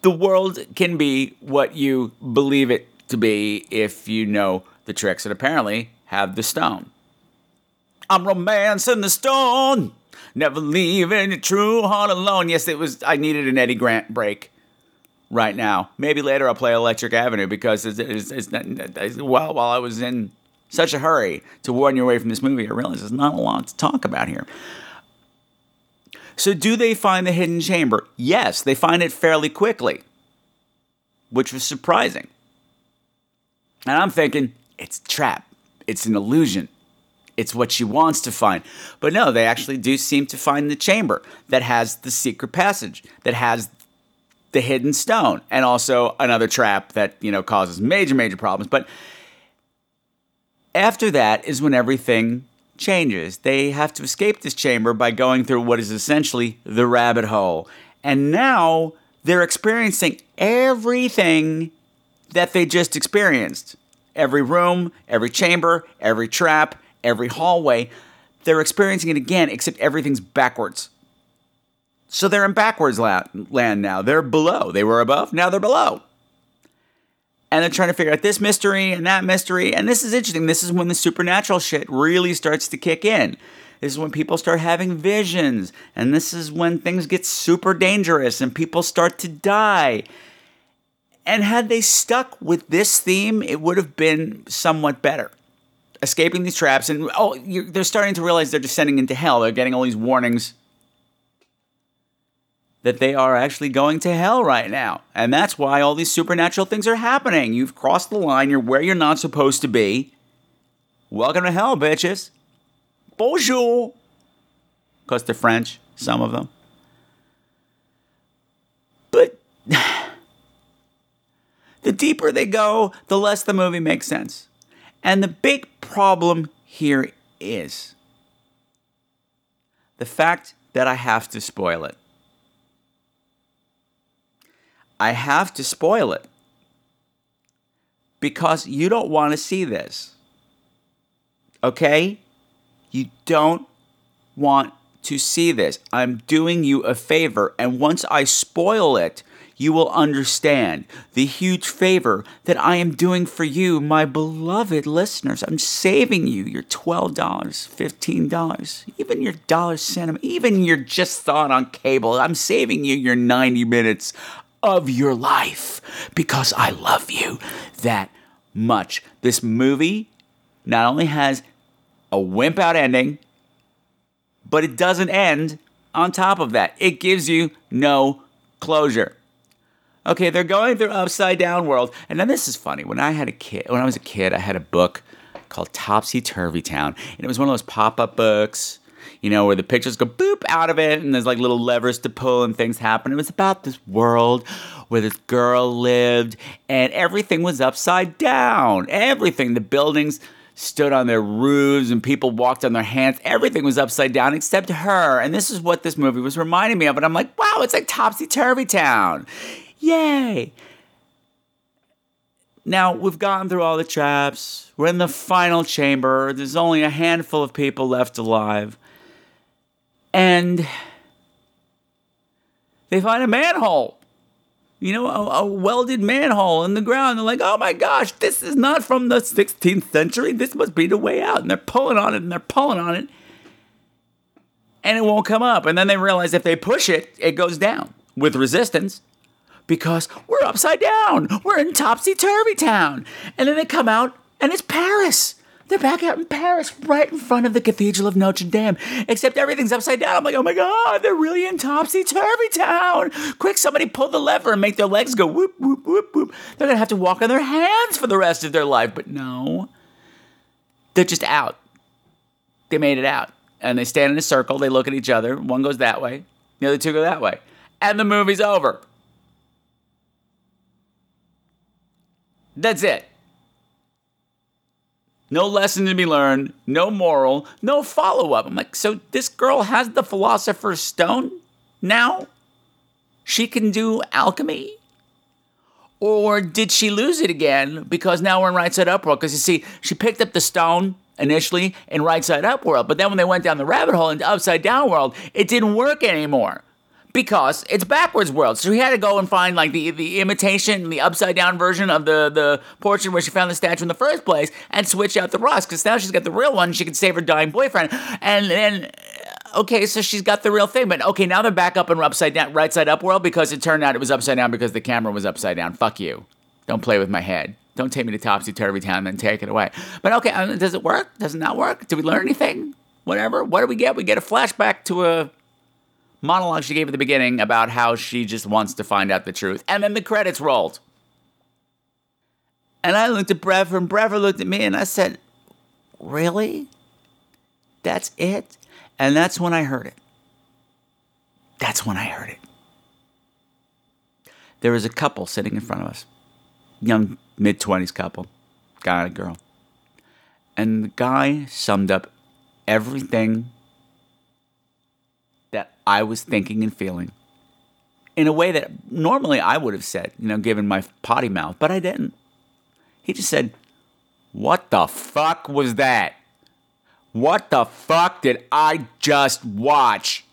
B: the world can be what you believe it to be if you know the tricks and apparently have the stone. I'm romancing the stone, never leaving your true heart alone. Yes, it was. I needed an Eddie Grant break right now. Maybe later I'll play Electric Avenue because it's, it's, it's not, well, while I was in such a hurry to warn you away from this movie, I realized there's not a lot to talk about here. So, do they find the hidden chamber? Yes, they find it fairly quickly, which was surprising. And I'm thinking, it's a trap, it's an illusion. It's what she wants to find. But no, they actually do seem to find the chamber that has the secret passage, that has the hidden stone, and also another trap that, you know, causes major, major problems. But after that is when everything changes. They have to escape this chamber by going through what is essentially the rabbit hole. And now they're experiencing everything that they just experienced every room, every chamber, every trap, every hallway. They're experiencing it again, except everything's backwards. So they're in backwards la- land now. They're below. They were above, now they're below. And they're trying to figure out this mystery and that mystery. And this is interesting. This is when the supernatural shit really starts to kick in. This is when people start having visions. And this is when things get super dangerous and people start to die. And had they stuck with this theme, it would have been somewhat better. Escaping these traps, and oh, they're starting to realize they're descending into hell. They're getting all these warnings that they are actually going to hell right now. And that's why all these supernatural things are happening. You've crossed the line, you're where you're not supposed to be. Welcome to hell, bitches. Bonjour. Because they're French, some of them. But <sighs> the deeper they go, the less the movie makes sense. And the big problem here is the fact that I have to spoil it. I have to spoil it because you don't want to see this. Okay? You don't want to see this. I'm doing you a favor, and once I spoil it, you will understand the huge favor that I am doing for you, my beloved listeners. I'm saving you your $12, $15, even your dollar cinema, even your just thought on cable. I'm saving you your 90 minutes of your life because I love you that much. This movie not only has a wimp out ending, but it doesn't end on top of that. It gives you no closure. Okay, they're going through upside down world. And then this is funny. When I had a kid, when I was a kid, I had a book called Topsy Turvy Town. And it was one of those pop-up books you know, where the pictures go boop out of it and there's like little levers to pull and things happen. It was about this world where this girl lived and everything was upside down. Everything. The buildings stood on their roofs and people walked on their hands. Everything was upside down except her. And this is what this movie was reminding me of. And I'm like, wow, it's like Topsy Turvy Town. Yay. Now, we've gotten through all the traps. We're in the final chamber. There's only a handful of people left alive. And they find a manhole. you know, a, a welded manhole in the ground. They're like, oh my gosh, this is not from the 16th century. This must be the way out. And they're pulling on it and they're pulling on it. And it won't come up. And then they realize if they push it, it goes down with resistance because we're upside down. We're in topsy turvy town. And then they come out and it's Paris. They're back out in Paris, right in front of the Cathedral of Notre Dame. Except everything's upside down. I'm like, oh my god, they're really in topsy turvy town. Quick, somebody pull the lever and make their legs go whoop whoop whoop whoop. They're gonna have to walk on their hands for the rest of their life. But no, they're just out. They made it out, and they stand in a circle. They look at each other. One goes that way, the other two go that way, and the movie's over. That's it. No lesson to be learned, no moral, no follow up. I'm like, so this girl has the Philosopher's Stone now? She can do alchemy? Or did she lose it again because now we're in right side up world? Because you see, she picked up the stone initially in right side up world, but then when they went down the rabbit hole into upside down world, it didn't work anymore because it's backwards world. So he had to go and find like the the imitation, the upside down version of the the portion where she found the statue in the first place, and switch out the rust because now she's got the real one. She can save her dying boyfriend, and then. Okay, so she's got the real thing, but okay, now they're back up in upside down, right side up world because it turned out it was upside down because the camera was upside down. Fuck you! Don't play with my head. Don't take me to topsy turvy town and then take it away. But okay, uh, does it work? Does it not work? Did we learn anything? Whatever. What do we get? We get a flashback to a monologue she gave at the beginning about how she just wants to find out the truth. And then the credits rolled. And I looked at Brever, and Brever looked at me, and I said, Really? That's it? And that's when I heard it. That's when I heard it. There was a couple sitting in front of us, young mid 20s couple, guy and girl. And the guy summed up everything I was thinking and feeling in a way that normally I would have said, you know, given my potty mouth, but I didn't. He just said, What the fuck was that? What the fuck did I just watch?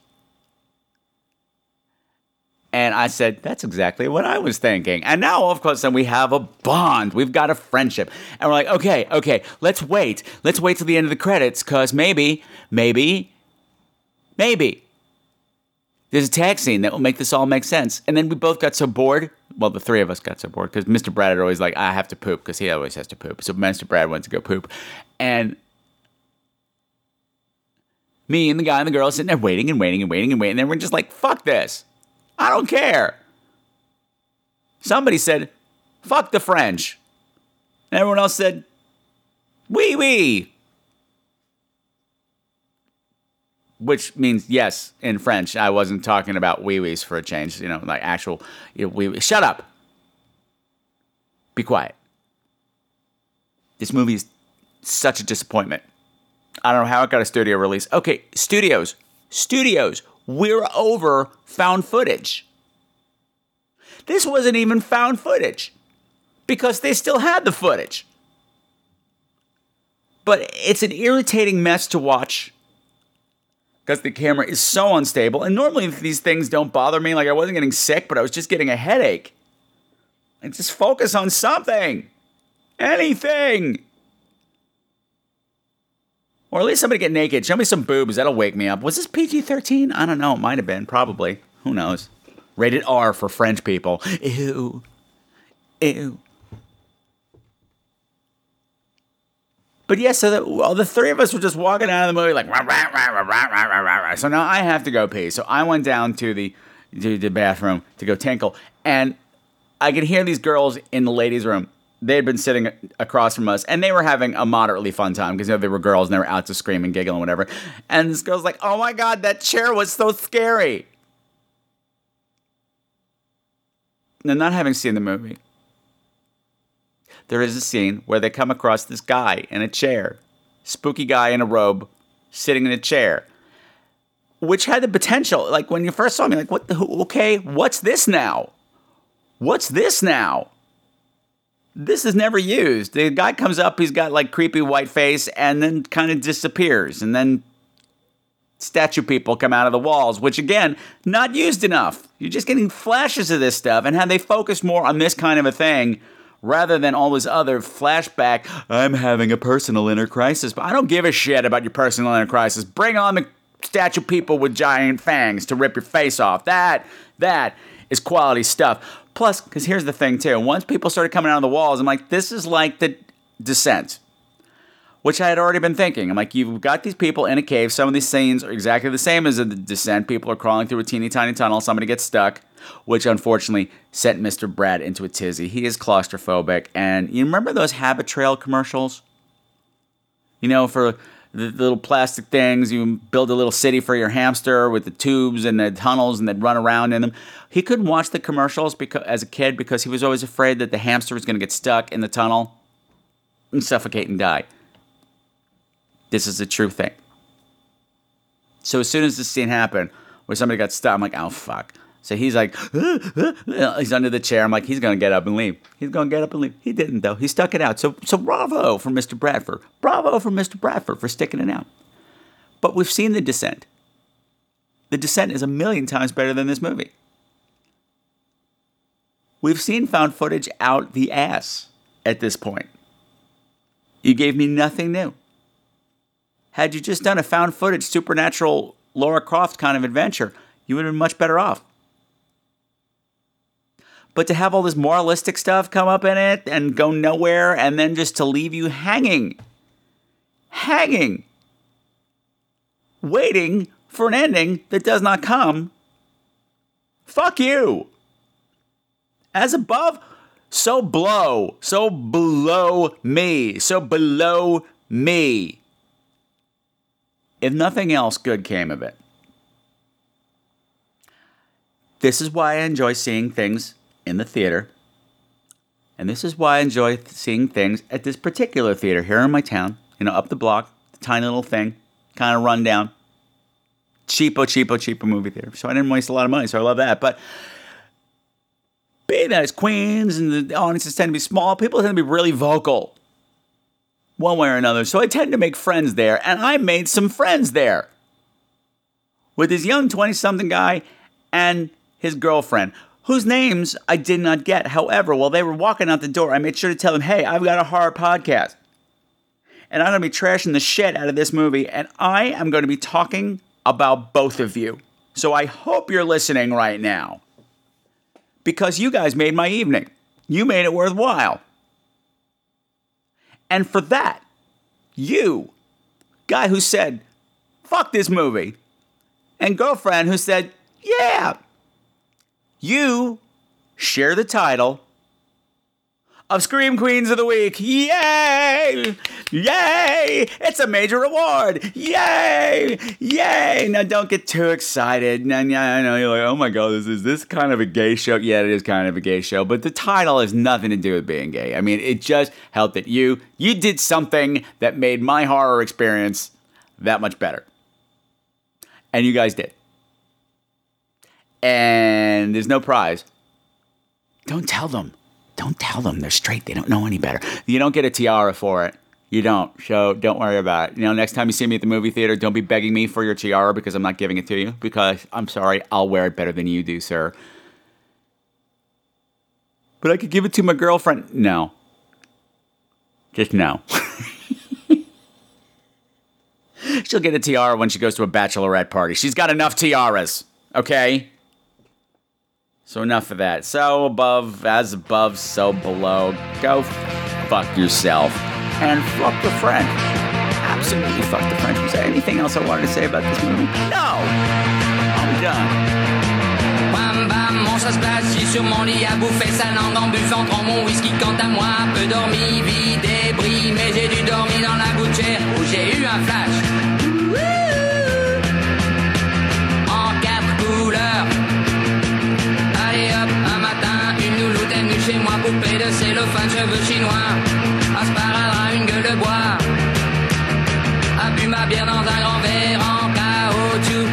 B: And I said, That's exactly what I was thinking. And now, of course, then we have a bond. We've got a friendship. And we're like, Okay, okay, let's wait. Let's wait till the end of the credits because maybe, maybe, maybe there's a tag scene that will make this all make sense. And then we both got so bored. Well, the three of us got so bored because Mr. Brad had always like, I have to poop because he always has to poop. So Mr. Brad went to go poop. And me and the guy and the girl sitting there waiting and waiting and waiting and waiting. And then we're just like, fuck this. I don't care. Somebody said, fuck the French. And everyone else said, wee wee. Which means yes in French. I wasn't talking about wee wees for a change, you know, like actual you know, wee Shut up. Be quiet. This movie is such a disappointment. I don't know how it got a studio release. Okay, studios, studios, we're over found footage. This wasn't even found footage because they still had the footage. But it's an irritating mess to watch because the camera is so unstable. And normally these things don't bother me. Like I wasn't getting sick, but I was just getting a headache. And just focus on something. Anything. Or at least somebody get naked. Show me some boobs. That'll wake me up. Was this PG 13? I don't know. It might have been. Probably. Who knows? Rated R for French people. Ew. Ew. But yeah, so the, well, the three of us were just walking out of the movie like, rah, rah, rah, rah, rah, rah, rah, rah. so now I have to go pee. So I went down to the to the bathroom to go tinkle, and I could hear these girls in the ladies' room. They had been sitting across from us, and they were having a moderately fun time because you know, they were girls and they were out to scream and giggle and whatever. And this girl's like, "Oh my god, that chair was so scary." Now, not having seen the movie, there is a scene where they come across this guy in a chair, spooky guy in a robe, sitting in a chair, which had the potential. Like when you first saw me, like, what the, okay, what's this now? What's this now? This is never used. The guy comes up, he's got like creepy white face, and then kind of disappears, and then statue people come out of the walls, which again, not used enough. You're just getting flashes of this stuff. And had they focused more on this kind of a thing rather than all this other flashback, I'm having a personal inner crisis. But I don't give a shit about your personal inner crisis. Bring on the statue people with giant fangs to rip your face off. That, that is quality stuff. Plus, because here's the thing too. Once people started coming out of the walls, I'm like, this is like the descent which I had already been thinking. I'm like, you've got these people in a cave. Some of these scenes are exactly the same as the descent. People are crawling through a teeny tiny tunnel. Somebody gets stuck, which unfortunately sent Mr. Brad into a tizzy. He is claustrophobic. And you remember those Habitrail commercials? You know, for the, little plastic things, you build a little city for your hamster with the tubes and the tunnels and they'd run around in them. He couldn't watch the commercials because, as a kid because he was always afraid that the hamster was going to get stuck in the tunnel and suffocate and die. This is a true thing. So as soon as this scene happened, where somebody got stuck, I'm like, oh fuck. So he's like, he's under the chair. I'm like, he's gonna get up and leave. He's gonna get up and leave. He didn't though. He stuck it out. So so bravo for Mr. Bradford. Bravo for Mr. Bradford for sticking it out. But we've seen the descent. The descent is a million times better than this movie. We've seen found footage out the ass at this point. You gave me nothing new. Had you just done a found footage, supernatural Laura Croft kind of adventure, you would have been much better off. But to have all this moralistic stuff come up in it and go nowhere and then just to leave you hanging, hanging, waiting for an ending that does not come, fuck you. As above, so below, so below me, so below me if nothing else good came of it. This is why I enjoy seeing things in the theater. And this is why I enjoy seeing things at this particular theater here in my town, you know, up the block, the tiny little thing, kind of run down. Cheapo, cheapo, cheapo movie theater. So I didn't waste a lot of money, so I love that. But being that it's Queens and the audiences tend to be small, people tend to be really vocal one way or another. So I tend to make friends there, and I made some friends there with this young 20 something guy and his girlfriend, whose names I did not get. However, while they were walking out the door, I made sure to tell them, hey, I've got a horror podcast. And I'm going to be trashing the shit out of this movie, and I am going to be talking about both of you. So I hope you're listening right now. Because you guys made my evening. You made it worthwhile. And for that, you, guy who said, fuck this movie, and girlfriend who said, yeah, you share the title of Scream Queens of the Week. Yay! Yay! It's a major award. Yay! Yay! Now don't get too excited. I know you're like, oh my god, this is this kind of a gay show. Yeah, it is kind of a gay show, but the title has nothing to do with being gay. I mean, it just helped that you you did something that made my horror experience that much better. And you guys did. And there's no prize. Don't tell them. Don't tell them they're straight. They don't know any better. You don't get a tiara for it. You don't. So don't worry about it. You know, next time you see me at the movie theater, don't be begging me for your tiara because I'm not giving it to you. Because I'm sorry, I'll wear it better than you do, sir. But I could give it to my girlfriend. No. Just no. <laughs> She'll get a tiara when she goes to a bachelorette party. She's got enough tiaras, okay? So enough of that. So above, as above, so below. Go fuck yourself and fuck the French. Absolutely fuck the French. Was there anything else I wanted to say about this movie? No! I'm done.
O: Place sur mon lit à bouffer sa langue en buvant mon whisky. Quant à moi, peu dormi, mais j'ai dû dormir dans la gouttière où j'ai eu un flash. Poupée de cellophane, cheveux chinois. Asparadrap, une gueule de bois. A bu ma bière dans un grand verre en caoutchouc.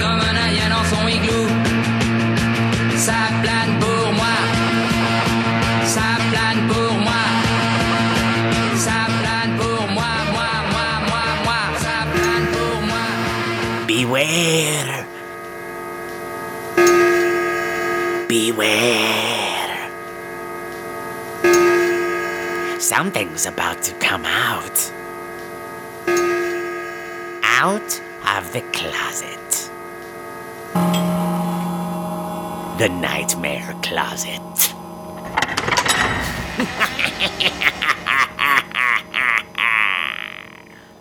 O: Comme un indien dans son igloo. Ça plane pour moi. Ça plane pour moi. Ça plane pour moi, moi, moi, moi, moi.
A: Beware. Beware. Something's about to come out. Out of the closet. The nightmare closet. <laughs>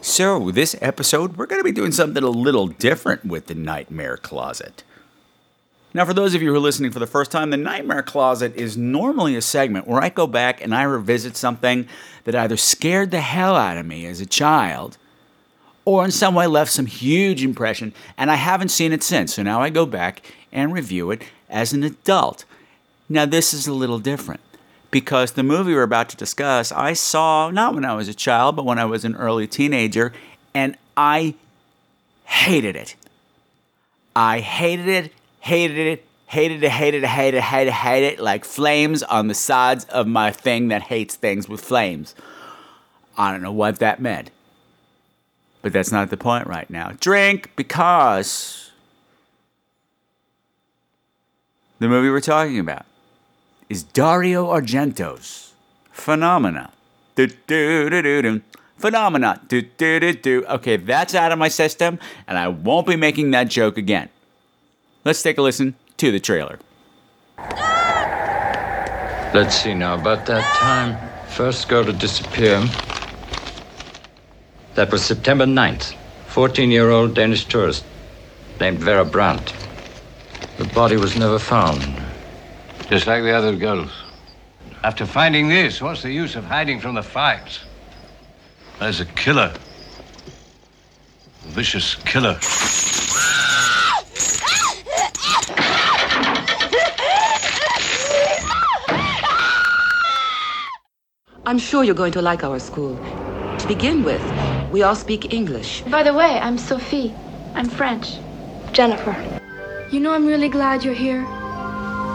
B: So, this episode, we're going to be doing something a little different with the Nightmare Closet. Now, for those of you who are listening for the first time, the Nightmare Closet is normally a segment where I go back and I revisit something that either scared the hell out of me as a child or in some way left some huge impression, and I haven't seen it since. So now I go back and review it as an adult. Now, this is a little different because the movie we're about to discuss, I saw not when I was a child, but when I was an early teenager, and I hated it. I hated it, hated it, hated it, hated it, hated it, hated it, hated it, like flames on the sides of my thing that hates things with flames. I don't know what that meant. But that's not the point right now. Drink because the movie we're talking about is Dario Argento's Phenomena. Do, do, do, do, do. Phenomena. Do, do, do, do. Okay, that's out of my system, and I won't be making that joke again. Let's take a listen to the trailer.
P: Let's see now, about that time, first girl to disappear. That was September 9th. 14 year old Danish tourist named Vera Brandt. The body was never found.
Q: Just like the other girls. After finding this, what's the use of hiding from the facts? There's a killer. A vicious killer.
R: I'm sure you're going to like our school. To begin with, we all speak English.
S: By the way, I'm Sophie. I'm French. Jennifer. You know, I'm really glad you're here.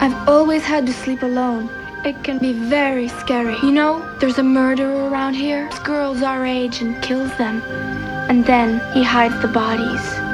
S: I've always had to sleep alone. It can be very scary. You know, there's a murderer around here. This girls our age and kills them. And then he hides the bodies.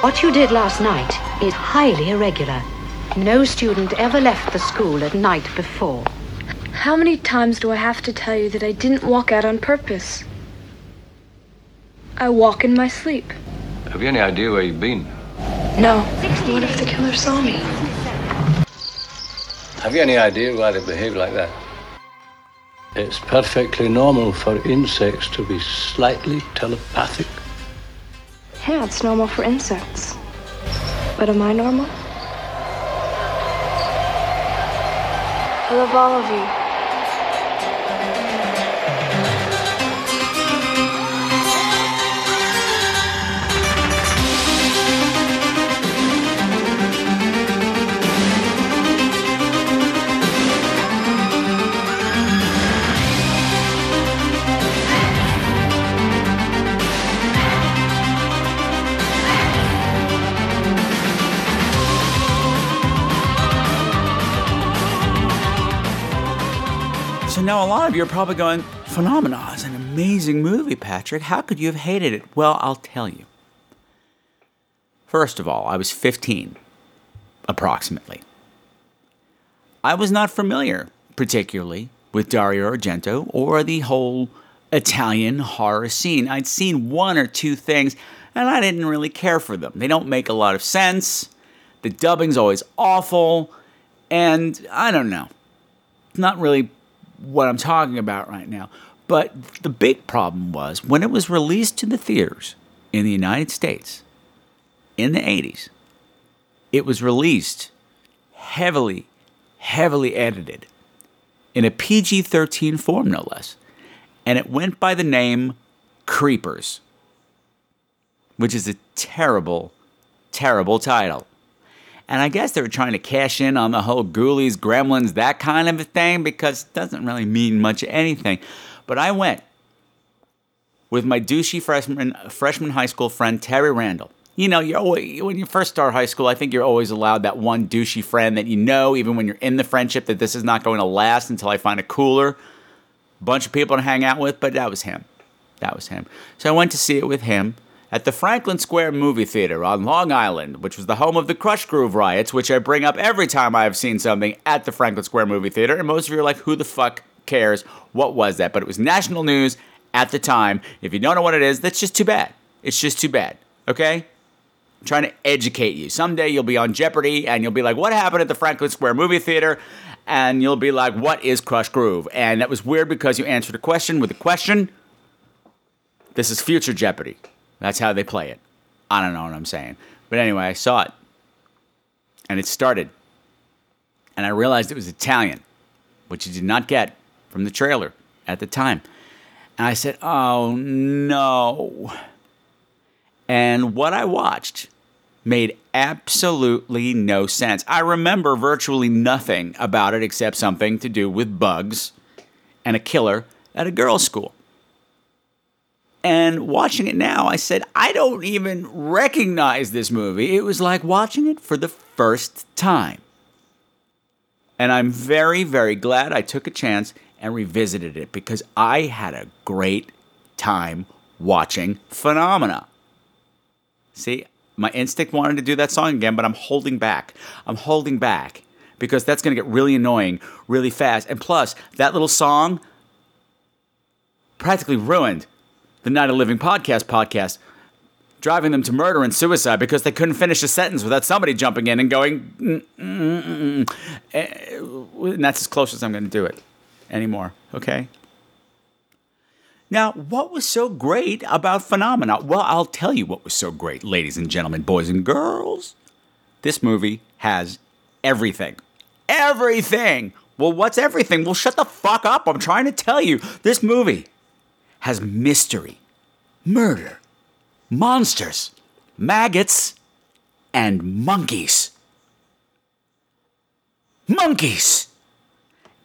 T: What you did last night is highly irregular. No student ever left the school at night before.
S: How many times do I have to tell you that I didn't walk out on purpose? I walk in my sleep.
Q: Have you any idea where you've been?
S: No. What if the killer saw me?
Q: Have you any idea why they behave like that? It's perfectly normal for insects to be slightly telepathic.
S: Yeah, it's normal for insects. But am I normal? I love all of you.
B: A lot of you are probably going, Phenomena is an amazing movie, Patrick. How could you have hated it? Well, I'll tell you. First of all, I was 15, approximately. I was not familiar, particularly, with Dario Argento or the whole Italian horror scene. I'd seen one or two things, and I didn't really care for them. They don't make a lot of sense. The dubbing's always awful, and I don't know. It's not really what I'm talking about right now. But the big problem was when it was released to the theaters in the United States in the 80s, it was released heavily, heavily edited in a PG 13 form, no less. And it went by the name Creepers, which is a terrible, terrible title. And I guess they were trying to cash in on the whole Ghoulies, Gremlins, that kind of a thing because it doesn't really mean much anything. But I went with my douchey freshman freshman high school friend Terry Randall. You know, you're always, when you first start high school, I think you're always allowed that one douchey friend that you know, even when you're in the friendship, that this is not going to last until I find a cooler bunch of people to hang out with. But that was him. That was him. So I went to see it with him at the Franklin Square Movie Theater on Long Island, which was the home of the Krush Groove riots, which I bring up every time I have seen something at the Franklin Square Movie Theater. And most of you are like, who the fuck cares? What was that? But it was national news at the time. If you don't know what it is, that's just too bad. It's just too bad. Okay? I'm trying to educate you. Someday you'll be on Jeopardy and you'll be like, what happened at the Franklin Square Movie Theater? And you'll be like, what is Krush Groove? And that was weird because you answered a question with a question. This is future Jeopardy. That's how they play it. I don't know what I'm saying. But anyway, I saw it. And it started. And I realized it was Italian, which you did not get from the trailer at the time. And I said, oh no. And what I watched made absolutely no sense. I remember virtually nothing about it except something to do with bugs and a killer at a girls' school. And watching it now, I said, I don't even recognize this movie. It was like watching it for the first time. And I'm very, very glad I took a chance and revisited it because I had a great time watching Phenomena. See, my instinct wanted to do that song again, but I'm holding back. I'm holding back because that's going to get really annoying really fast. And plus, that little song practically ruined the Night of Living podcast podcast, driving them to murder and suicide because they couldn't finish a sentence without somebody jumping in and going, mm, mm, mm. Eh, and that's as close as I'm going to do it anymore. Okay. Now, what was so great about Phenomena? Well, I'll tell you what was so great, ladies and gentlemen, boys and girls. This movie has everything. Everything! Well, what's everything? Well, shut the fuck up. I'm trying to tell you. This movie has mystery, murder, monsters, maggots, and monkeys. Monkeys!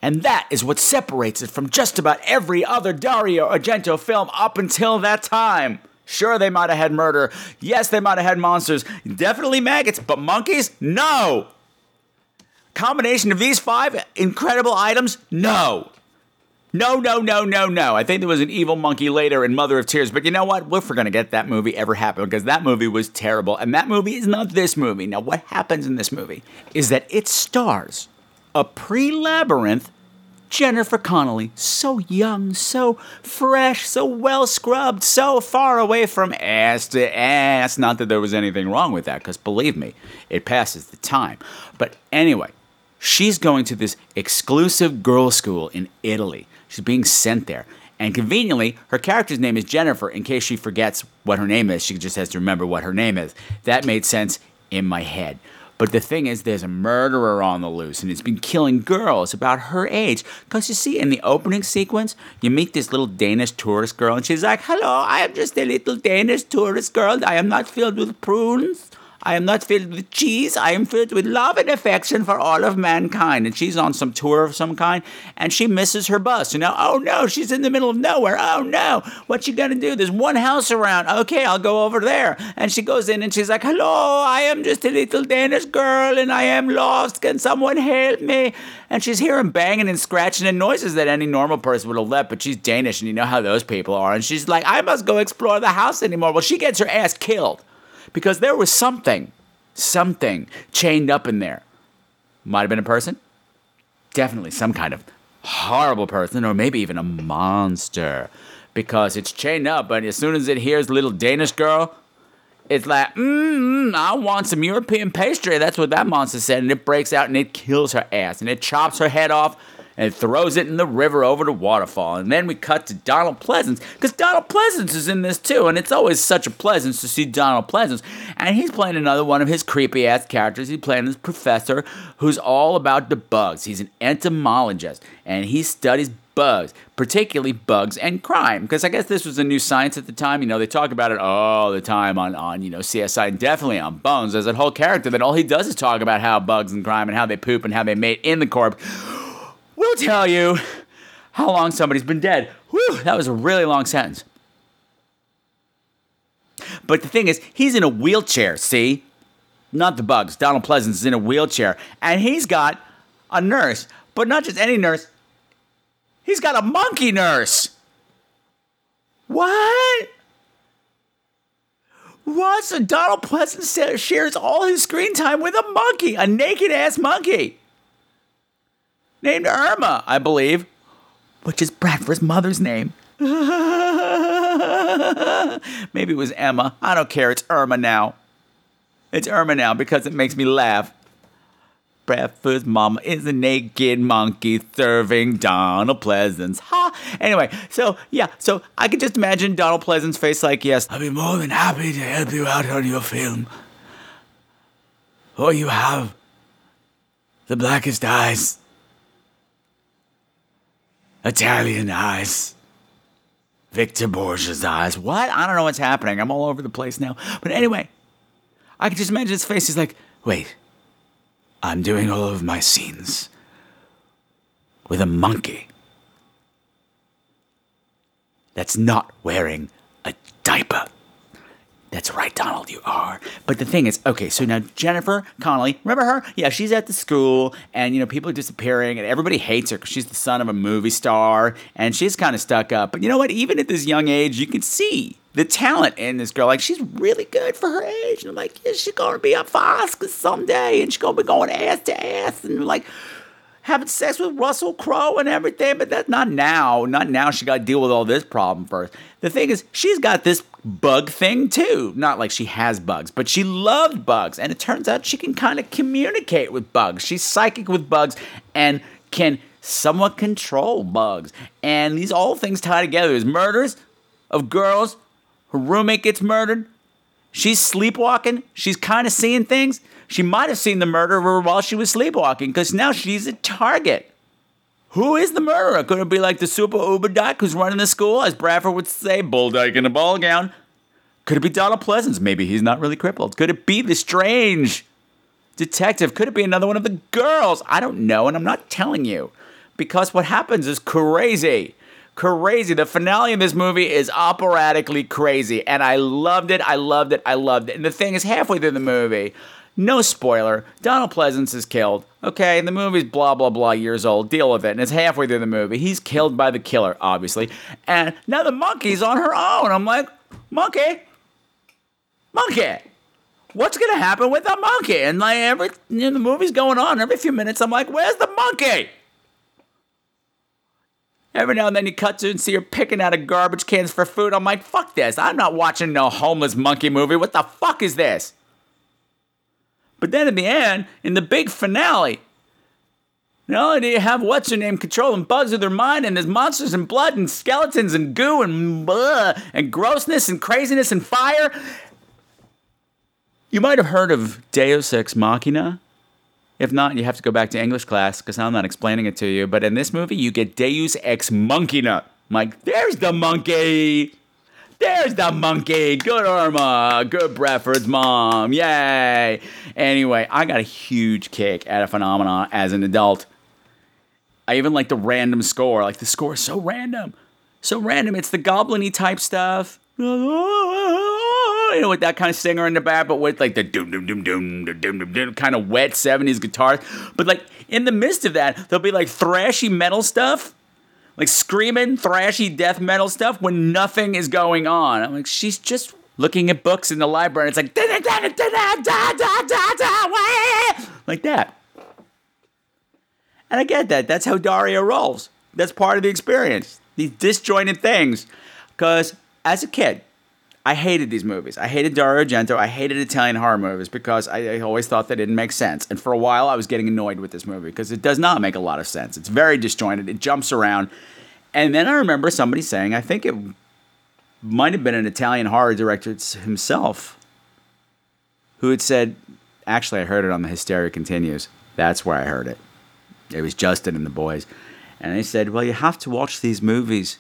B: And that is what separates it from just about every other Dario Argento film up until that time. Sure, they might have had murder. Yes, they might have had monsters. Definitely maggots, but monkeys? No! Combination of these five incredible items? No! No, no, no, no, no. I think there was an evil monkey later in Mother of Tears, but you know what? We're gonna get that movie ever happen because that movie was terrible, and that movie is not this movie. Now, what happens in this movie is that it stars a pre labyrinth Jennifer Connelly, so young, so fresh, so well scrubbed, so far away from ass to ass. Not that there was anything wrong with that, because believe me, it passes the time. But anyway, she's going to this exclusive girls' school in Italy. She's being sent there. And conveniently, her character's name is Jennifer. In case she forgets what her name is, she just has to remember what her name is. That made sense in my head. But the thing is, there's a murderer on the loose, and he's been killing girls about her age. Because you see, in the opening sequence, you meet this little Danish tourist girl, and she's like, Hello, I am just a little Danish tourist girl. I am not filled with prunes. I am not filled with cheese. I am filled with love and affection for all of mankind. And she's on some tour of some kind, and she misses her bus. You know, oh no, she's in the middle of nowhere. Oh no, what's she gonna do? There's one house around. Okay, I'll go over there. And she goes in, and she's like, "Hello, I am just a little Danish girl, and I am lost. Can someone help me?" And she's hearing banging and scratching and noises that any normal person would have left, but she's Danish, and you know how those people are. And she's like, "I must go explore the house anymore." Well, she gets her ass killed because there was something, something chained up in there. Might have been a person, definitely some kind of horrible person, or maybe even a monster, because it's chained up. But as soon as it hears little Danish girl, it's like, mm, I want some European pastry. That's what that monster said, and it breaks out and it kills her ass, and it chops her head off and throws it in the river over the waterfall. And then we cut to Donald Pleasence, because Donald Pleasence is in this too, and it's always such a pleasance to see Donald Pleasence. And he's playing another one of his creepy ass characters. He's playing this professor who's all about the bugs. He's an entomologist, and he studies bugs, particularly bugs and crime. Because I guess this was a new science at the time. You know, they talk about it all the time on, on you know, CSI and definitely on Bones. There's that whole character that all he does is talk about how bugs and crime and how they poop and how they mate in the corpse. We'll tell you how long somebody's been dead. Whew, that was a really long sentence. But the thing is, he's in a wheelchair, see? Not the bugs. Donald Pleasence is in a wheelchair. And he's got a nurse, but not just any nurse. He's got a monkey nurse. What? What? So Donald Pleasence sa- shares all his screen time with a monkey, a naked ass monkey. Named Irma, I believe, which is Bradford's mother's name. <laughs> Maybe it was Emma. I don't care. It's Irma now. It's Irma now because it makes me laugh. Bradford's mama is a naked monkey serving Donald Pleasence. Ha! Anyway, so yeah, so I can just imagine Donald Pleasence's face like, yes, I'd be more than happy to help you out on your film. Oh, you have the blackest eyes. Italian eyes. Victor Borgia's eyes. What? I don't know what's happening. I'm all over the place now. But anyway, I can just imagine his face. He's like, wait, I'm doing all of my scenes with a monkey that's not wearing a diaper. That's right, Donald, you are. But the thing is, okay, so now Jennifer Connelly, remember her? Yeah, she's at the school, and you know people are disappearing, and everybody hates her because she's the son of a movie star, and she's kind of stuck up. But you know what? Even at this young age, you can see the talent in this girl. Like she's really good for her age, and I'm like, yeah, she's gonna be up for Oscars someday, and she's gonna be going ass to ass, and like having sex with Russell Crowe and everything, but that's not now. Not now. She got to deal with all this problem first. The thing is, she's got this bug thing too. Not like she has bugs, but she loved bugs. And it turns out she can kind of communicate with bugs. She's psychic with bugs and can somewhat control bugs. And these all things tie together. There's murders of girls. Her roommate gets murdered. She's sleepwalking. She's kind of seeing things. She might have seen the murderer while she was sleepwalking because now she's a target. Who is the murderer? Could it be like the super uber dyke who's running the school, as Bradford would say, bull dyke in a ball gown? Could it be Donald Pleasence? Maybe he's not really crippled. Could it be the strange detective? Could it be another one of the girls? I don't know, and I'm not telling you because what happens is crazy. Crazy. The finale of this movie is operatically crazy, and I loved it. I loved it. I loved it. And the thing is, halfway through the movie, no spoiler, Donald Pleasence is killed. Okay, the movie's blah, blah, blah years old. Deal with it. And it's halfway through the movie. He's killed by the killer, obviously. And now the monkey's on her own. I'm like, monkey, monkey. What's gonna happen with the monkey? And like every you know, the movie's going on every few minutes. I'm like, where's the monkey? Every now and then you cut to and see her picking out of garbage cans for food. I'm like, fuck this. I'm not watching no homeless monkey movie. What the fuck is this? But then in the end, in the big finale, not only do you have what's her name controlling bugs of her mind, and there's monsters and blood and skeletons and goo and blah, and grossness and craziness and fire. You might have heard of Deus Ex Machina. If not, you have to go back to English class because I'm not explaining it to you. But in this movie, you get Deus Ex Machina. I'm like, there's the monkey. There's the monkey. Good Irma. Good Bradford's mom. Yay. Anyway, I got a huge kick at a phenomenon as an adult. I even like the random score. Like the score is so random. So random. It's the goblin type stuff. <laughs> you know, with that kind of singer in the back, but with like the doom doom doom doom doom doom doom kind of wet '70s guitars. But like in the midst of that, there'll be like thrashy metal stuff, like screaming thrashy death metal stuff when nothing is going on. I'm like, she's just looking at books in the library. And it's like like that. And I get that. That's how Dario rolls. That's part of the experience. These disjointed things. Because as a kid, I hated these movies. I hated Dario Argento. I hated Italian horror movies because I, I, always thought they didn't make sense. And for a while, I was getting annoyed with this movie because it does not make a lot of sense. It's very disjointed. It jumps around. And then I remember somebody saying, I think it might have been an Italian horror director himself, who had said, actually, I heard it on the Hysteria Continues. That's where I heard it. It was Justin and the boys. And they said, well, you have to watch these movies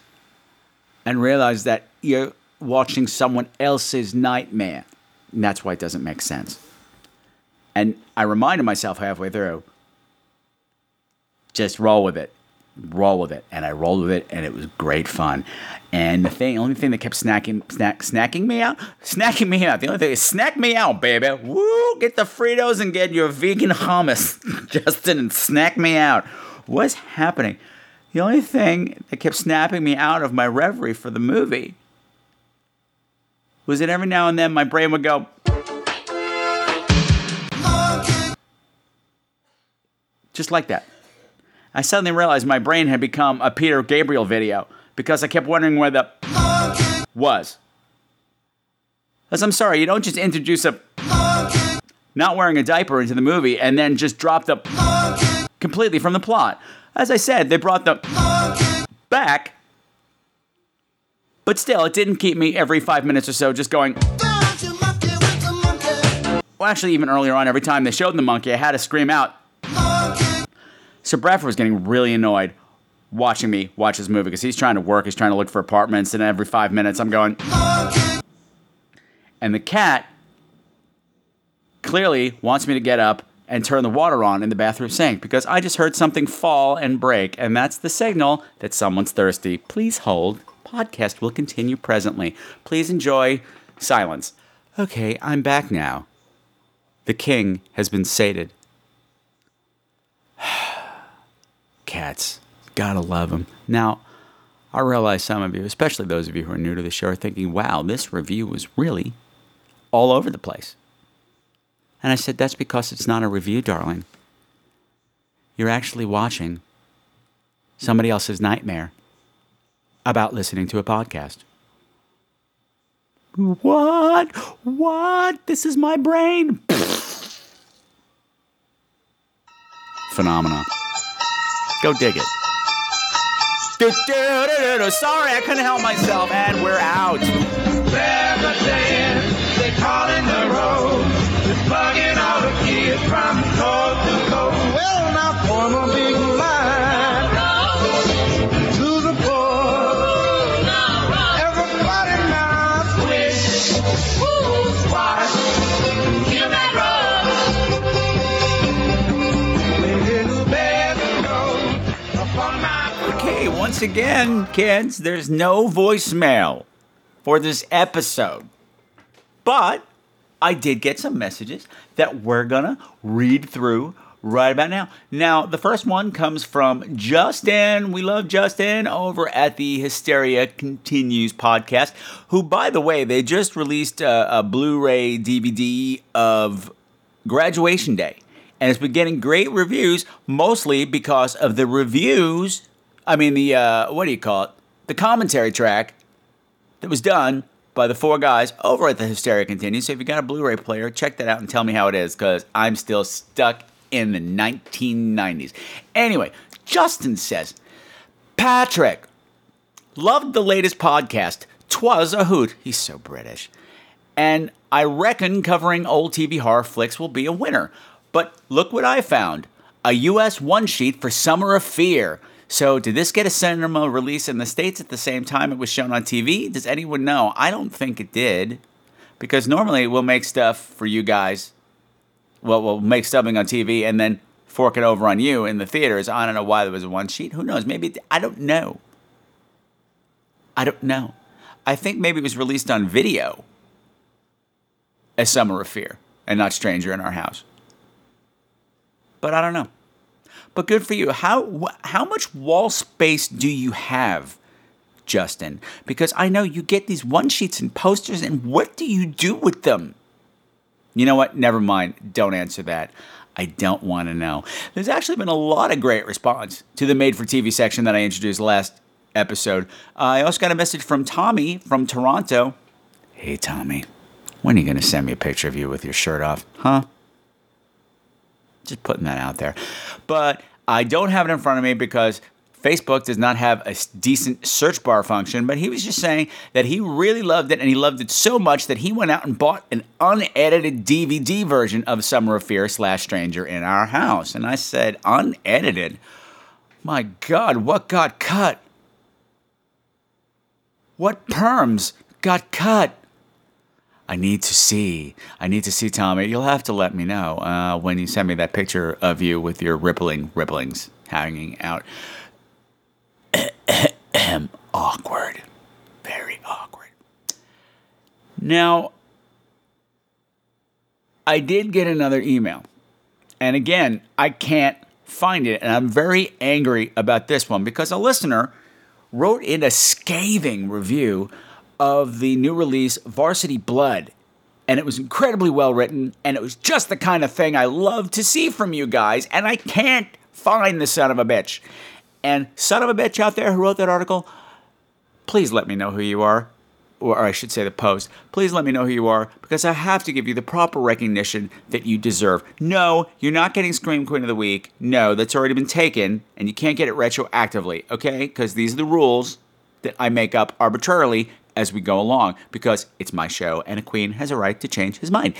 B: and realize that you're watching someone else's nightmare. And that's why it doesn't make sense. And I reminded myself halfway through just roll with it. Roll with it. And I rolled with it, and it was great fun. And the thing, only thing that kept snacking, snack, snacking me out, <laughs> snacking me out. The only thing is snack me out, baby. Woo! Get the Fritos and get your vegan hummus, <laughs> Justin, and snack me out. What's happening? The only thing that kept snapping me out of my reverie for the movie was that every now and then my brain would go, just like that. I suddenly realized my brain had become a Peter Gabriel video because I kept wondering where the was. As I'm sorry, you don't just introduce a not wearing a diaper into the movie and then just drop the completely from the plot. As I said, they brought the back, but still, it didn't keep me every five minutes or so just going. Well, actually, even earlier on, every time they showed the monkey, I had to scream out. So Bradford was getting really annoyed watching me watch this movie because he's trying to work, he's trying to look for apartments, and every five minutes I'm going. And the cat clearly wants me to get up and turn the water on in the bathroom sink because I just heard something fall and break, and that's the signal that someone's thirsty. Please hold. Podcast will continue presently. Please enjoy silence. Okay, I'm back now. The king has been sated. <sighs> Cats. Gotta love them. Now, I realize some of you, especially those of you who are new to the show, are thinking, wow, this review was really all over the place. And I said, that's because it's not a review, darling. You're actually watching somebody else's nightmare about listening to a podcast. What? What? This is my brain. Phenomena. Go dig it. Do-do-do-do-do. Sorry, I couldn't help myself, and we're out. Once again, kids, there's no voicemail for this episode. But I did get some messages that we're gonna read through right about now. Now, the first one comes from Justin. We love Justin over at the Hysteria Continues podcast, who, by the way, they just released a, a Blu ray DVD of Graduation Day. And it's been getting great reviews, mostly because of the reviews. I mean, the, uh, what do you call it? The commentary track that was done by the four guys over at the Hysteria Continues. So if you got a Blu-ray player, check that out and tell me how it is, because I'm still stuck in the 1990s. Anyway, Justin says, Patrick, loved the latest podcast. Twas a hoot. He's so British. And I reckon covering old TV horror flicks will be a winner. But look what I found. A US one sheet for Summer of Fear. So, did this get a cinema release in the States at the same time it was shown on TV? Does anyone know? I don't think it did. Because normally we'll make stuff for you guys. Well, we'll make stubbing on TV and then fork it over on you in the theaters. I don't know why there was a one sheet. Who knows? Maybe, it, I don't know. I don't know. I think maybe it was released on video as Summer of Fear and not Stranger in Our House. But I don't know. But good for you. How how much wall space do you have, Justin? Because I know you get these one sheets and posters, and what do you do with them? You know what? Never mind. Don't answer that. I don't want to know. There's actually been a lot of great response to the made for TV section that I introduced last episode. Uh, I also got a message from Tommy from Toronto. Hey, Tommy, when are you going to send me a picture of you with your shirt off? Huh? Just putting that out there. But I don't have it in front of me because Facebook does not have a decent search bar function. But he was just saying that he really loved it and he loved it so much that he went out and bought an unedited DVD version of Summer of Fear slash Stranger in Our House. And I said, unedited? My God, what got cut? What perms got cut? I need to see. I need to see, Tommy. You'll have to let me know uh, when you send me that picture of you with your rippling ripplings hanging out. <coughs> Awkward. Very awkward. Now, I did get another email. And again, I can't find it. And I'm very angry about this one because a listener wrote in a scathing review of the new release Varsity Blood. And it was incredibly well written, and it was just the kind of thing I love to see from you guys, and I can't find the son of a bitch. And son of a bitch out there who wrote that article, please let me know who you are. Or I should say the post. Please let me know who you are because I have to give you the proper recognition that you deserve. No, you're not getting Scream Queen of the Week. No, that's already been taken and you can't get it retroactively, okay? Because these are the rules that I make up arbitrarily as we go along because it's my show and a queen has a right to change his mind.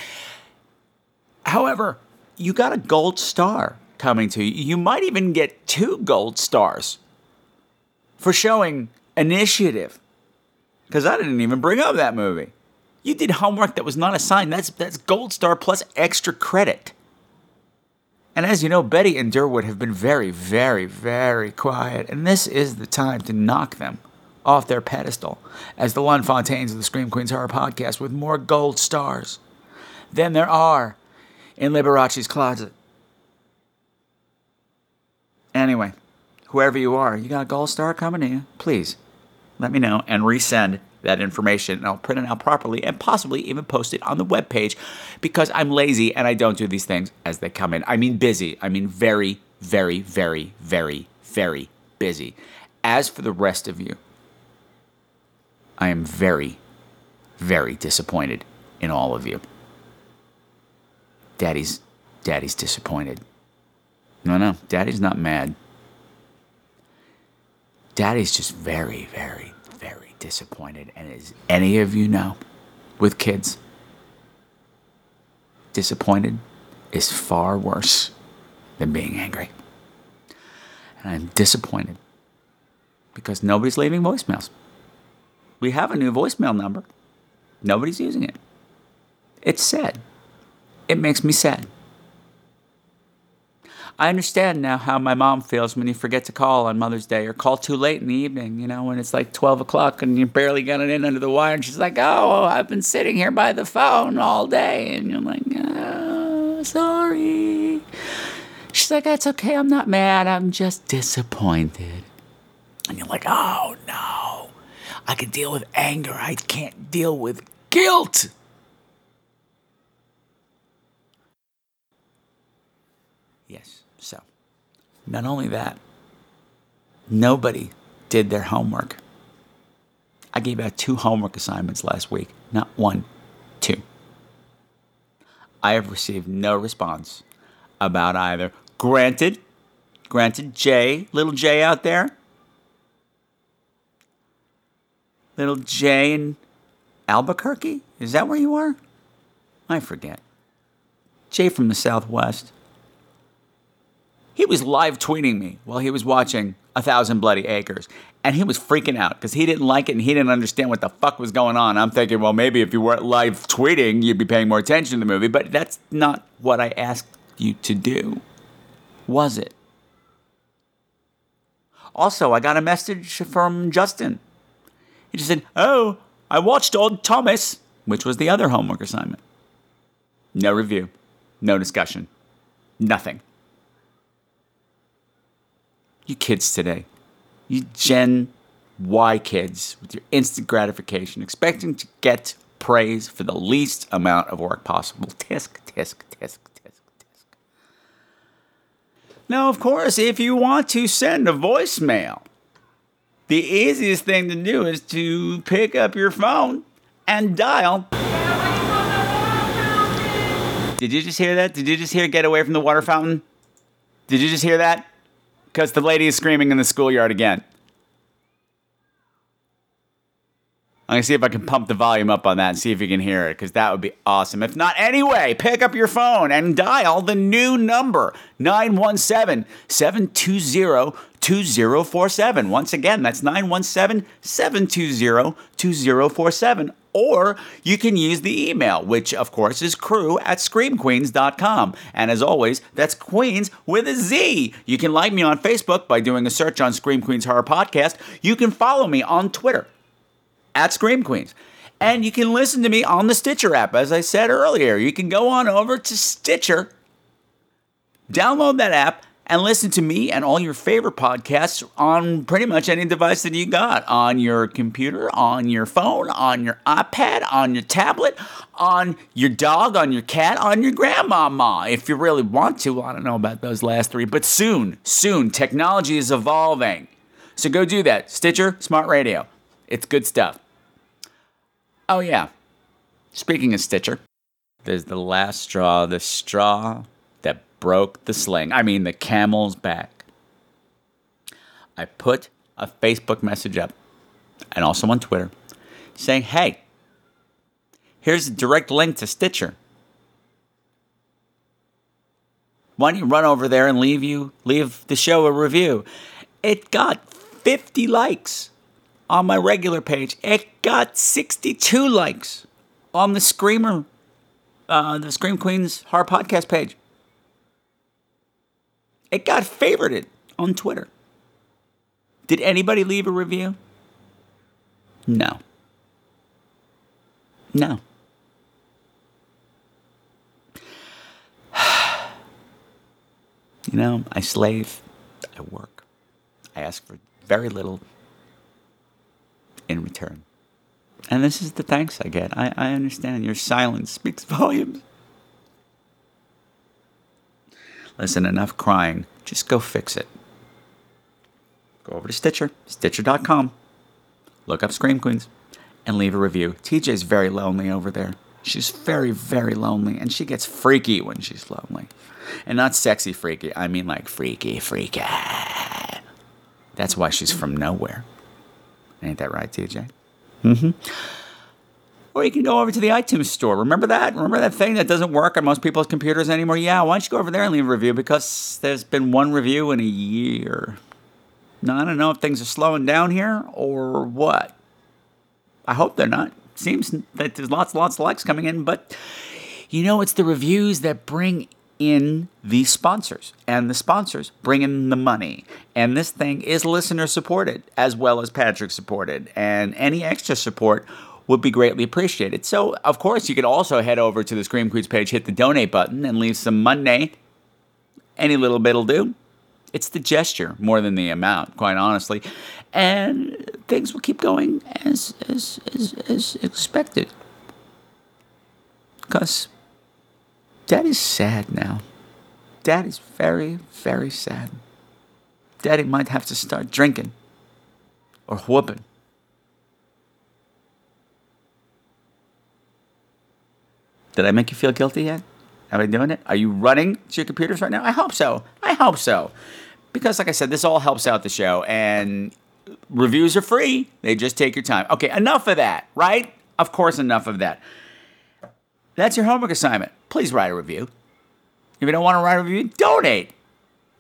B: However, you got a gold star coming to you. You might even get two gold stars for showing initiative because I didn't even bring up that movie. You did homework that was not assigned. That's that's gold star plus extra credit. And as you know, Betty and Durwood have been very, very, very quiet, and this is the time to knock them off their pedestal as the Lon Fontaines of the Scream Queens Horror Podcast with more gold stars than there are in Liberace's closet. Anyway, whoever you are, you got a gold star coming to you, please let me know and resend that information and I'll print it out properly and possibly even post it on the webpage because I'm lazy and I don't do these things as they come in. I mean busy. I mean very, very, very, very, very busy. As for the rest of you, I am very, very disappointed in all of you. Daddy's Daddy's disappointed. No, no, Daddy's not mad. Daddy's just very, very, very disappointed. And as any of you know, with kids, disappointed is far worse than being angry. And I'm disappointed because nobody's leaving voicemails. We have a new voicemail number. Nobody's using it. It's sad. It makes me sad. I understand now how my mom feels when you forget to call on Mother's Day or call too late in the evening, you know, when it's like 12 o'clock and you barely got it in under the wire. And she's like, Oh, I've been sitting here by the phone all day. And you're like, Oh, sorry. She's like, That's okay. I'm not mad. I'm just disappointed. And you're like, Oh, no. I can deal with anger. I can't deal with guilt. Yes. So, not only that, nobody did their homework. I gave out two homework assignments last week, not one, two. I have received no response about either. Granted, granted, Jay, little Jay out there, little Jay in Albuquerque, is that where you are? I forget. Jay from the Southwest. He was live tweeting me while he was watching A Thousand Bloody Acres. And he was freaking out because he didn't like it and he didn't understand what the fuck was going on. I'm thinking, well, maybe if you weren't live tweeting, you'd be paying more attention to the movie. But that's not what I asked you to do, was it? Also, I got a message from Justin. He just said, Oh, I watched Odd Thomas, which was the other homework assignment. No review, no discussion, nothing. You kids today, you Gen Y kids with your instant gratification, expecting to get praise for the least amount of work possible. Tisk, tisk, tisk. Now, of course, if you want to send a voicemail, the easiest thing to do is to pick up your phone and dial. Did you just hear that? Did you just hear get away from the water fountain? Did you just hear that? Because the lady is screaming in the schoolyard again. I'm gonna see if I can pump the volume up on that and see if you can hear it, because that would be awesome. If not, anyway, pick up your phone and dial the new number 917 720 2047. Once again, that's 917 720 2047. Or you can use the email, which of course is crew at screamqueenz.com. And as always, that's Queens with a Z. You can like me on Facebook by doing a search on Scream Queens Horror Podcast. You can follow me on Twitter at Scream Queens. And you can listen to me on the Stitcher app, as I said earlier. You can go on over to Stitcher, download that app, and listen to me and all your favorite podcasts on pretty much any device that you got on your computer, on your phone, on your iPad, on your tablet, on your dog, on your cat, on your grandmama. If you really want to, I don't know about those last three, but soon, soon, technology is evolving. So go do that. Stitcher, Smart Radio. It's good stuff. Oh, yeah. Speaking of Stitcher, there's the last straw, the straw broke the sling. I mean, the camel's back. I put a Facebook message up and also on Twitter saying, hey, here's a direct link to Stitcher. Why don't you run over there and leave you leave the show a review? It got 50 likes on my regular page. It got 62 likes on the Screamer, uh, the Scream Queens Horror Podcast page. It got favorited on Twitter. Did anybody leave a review? No. No. <sighs> You know, I slave, I work, I ask for very little in return. And this is the thanks I get. I, I understand. Your silence speaks <laughs> volumes. Listen, enough crying. Just go fix it. Go over to Stitcher, Stitcher.com. Look up Scream Queens and leave a review. TJ's very lonely over there. She's very, very lonely, and she gets freaky when she's lonely. And not sexy freaky, I mean like freaky, freaky. That's why she's from nowhere. Ain't that right, TJ? Mm-hmm. Or you can go over to the iTunes store. Remember that? Remember that thing that doesn't work on most people's computers anymore? Yeah, why don't you go over there and leave a review because there's been one review in a year. Now, I don't know if things are slowing down here or what. I hope they're not. Seems that there's lots and lots of likes coming in, but you know, it's the reviews that bring in the sponsors, and the sponsors bring in the money. And this thing is listener supported as well as Patrick supported, and any extra support would be greatly appreciated. So, of course, you could also head over to the Scream Queens page, hit the donate button, and leave some money. Any little bit'll do. It's the gesture more than the amount, quite honestly. And things will keep going as, as, as, as expected. Because Dad is sad now. Dad is very, very sad. Daddy might have to start drinking or whooping. Did I make you feel guilty yet? Am I doing it? Are you running to your computers right now? I hope so. I hope so. Because, like I said, this all helps out the show, and reviews are free. They just take your time. Okay, enough of that, right? Of course, enough of that. That's your homework assignment. Please write a review. If you don't want to write a review, donate.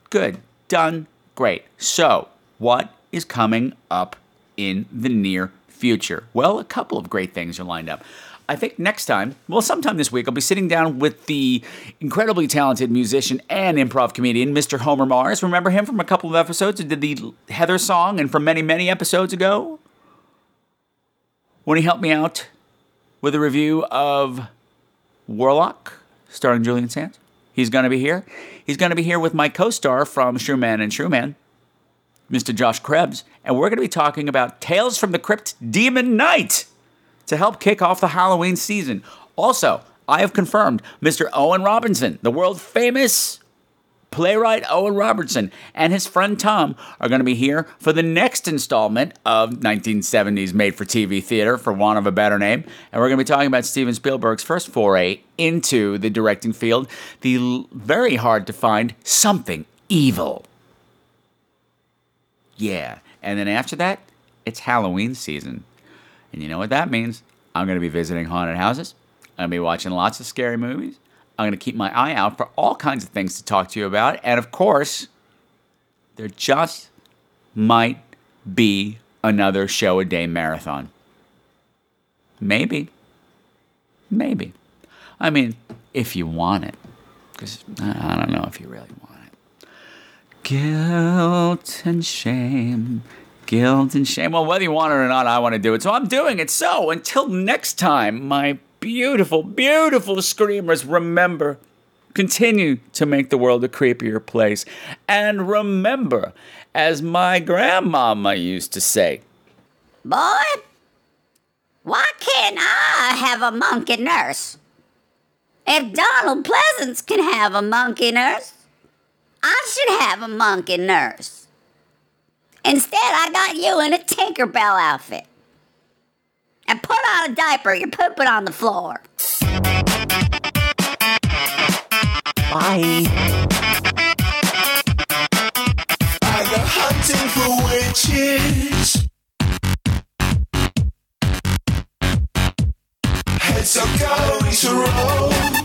B: Good. Done. Great. So, what is coming up in the near future? Well, a couple of great things are lined up. I think next time, well, sometime this week, I'll be sitting down with the incredibly talented musician and improv comedian, Mr. Homer Mars. Remember him from a couple of episodes who did the Heather song and from many, many episodes ago? When he helped me out with a review of Warlock, starring Julian Sands. He's going to be here. He's going to be here with my co star from Showman and Showman, Mr. Josh Krebs, and we're going to be talking about Tales from the Crypt Demon Knight to help kick off the Halloween season. Also, I have confirmed Mr. Owen Robinson, the world famous playwright Owen Robertson, and his friend Tom are going to be here for the next installment of 1970s made for TV theater, for want of a better name. And we're going to be talking about Steven Spielberg's first foray into the directing field, the very hard to find something evil. Yeah. And then after that, it's Halloween season. And you know what that means? I'm going to be visiting haunted houses. I'm going to be watching lots of scary movies. I'm going to keep my eye out for all kinds of things to talk to you about. And of course, there just might be another show a day marathon. Maybe. Maybe. I mean, if you want it. Because I don't know if you really want it. Guilt and shame. Guilt and shame. Well, whether you want it or not, I want to do it. So I'm doing it. So until next time, my beautiful, beautiful screamers, remember continue to make the world a creepier place. And remember, as my grandmama used to say,
U: Boy, why can't I have a monkey nurse? If Donald Pleasence can have a monkey nurse, I should have a monkey nurse. Instead, I got you in a Tinkerbell outfit. And put on a diaper, you're pooping on the floor.
B: Bye.
V: I go hunting for witches. Heads are going to roll.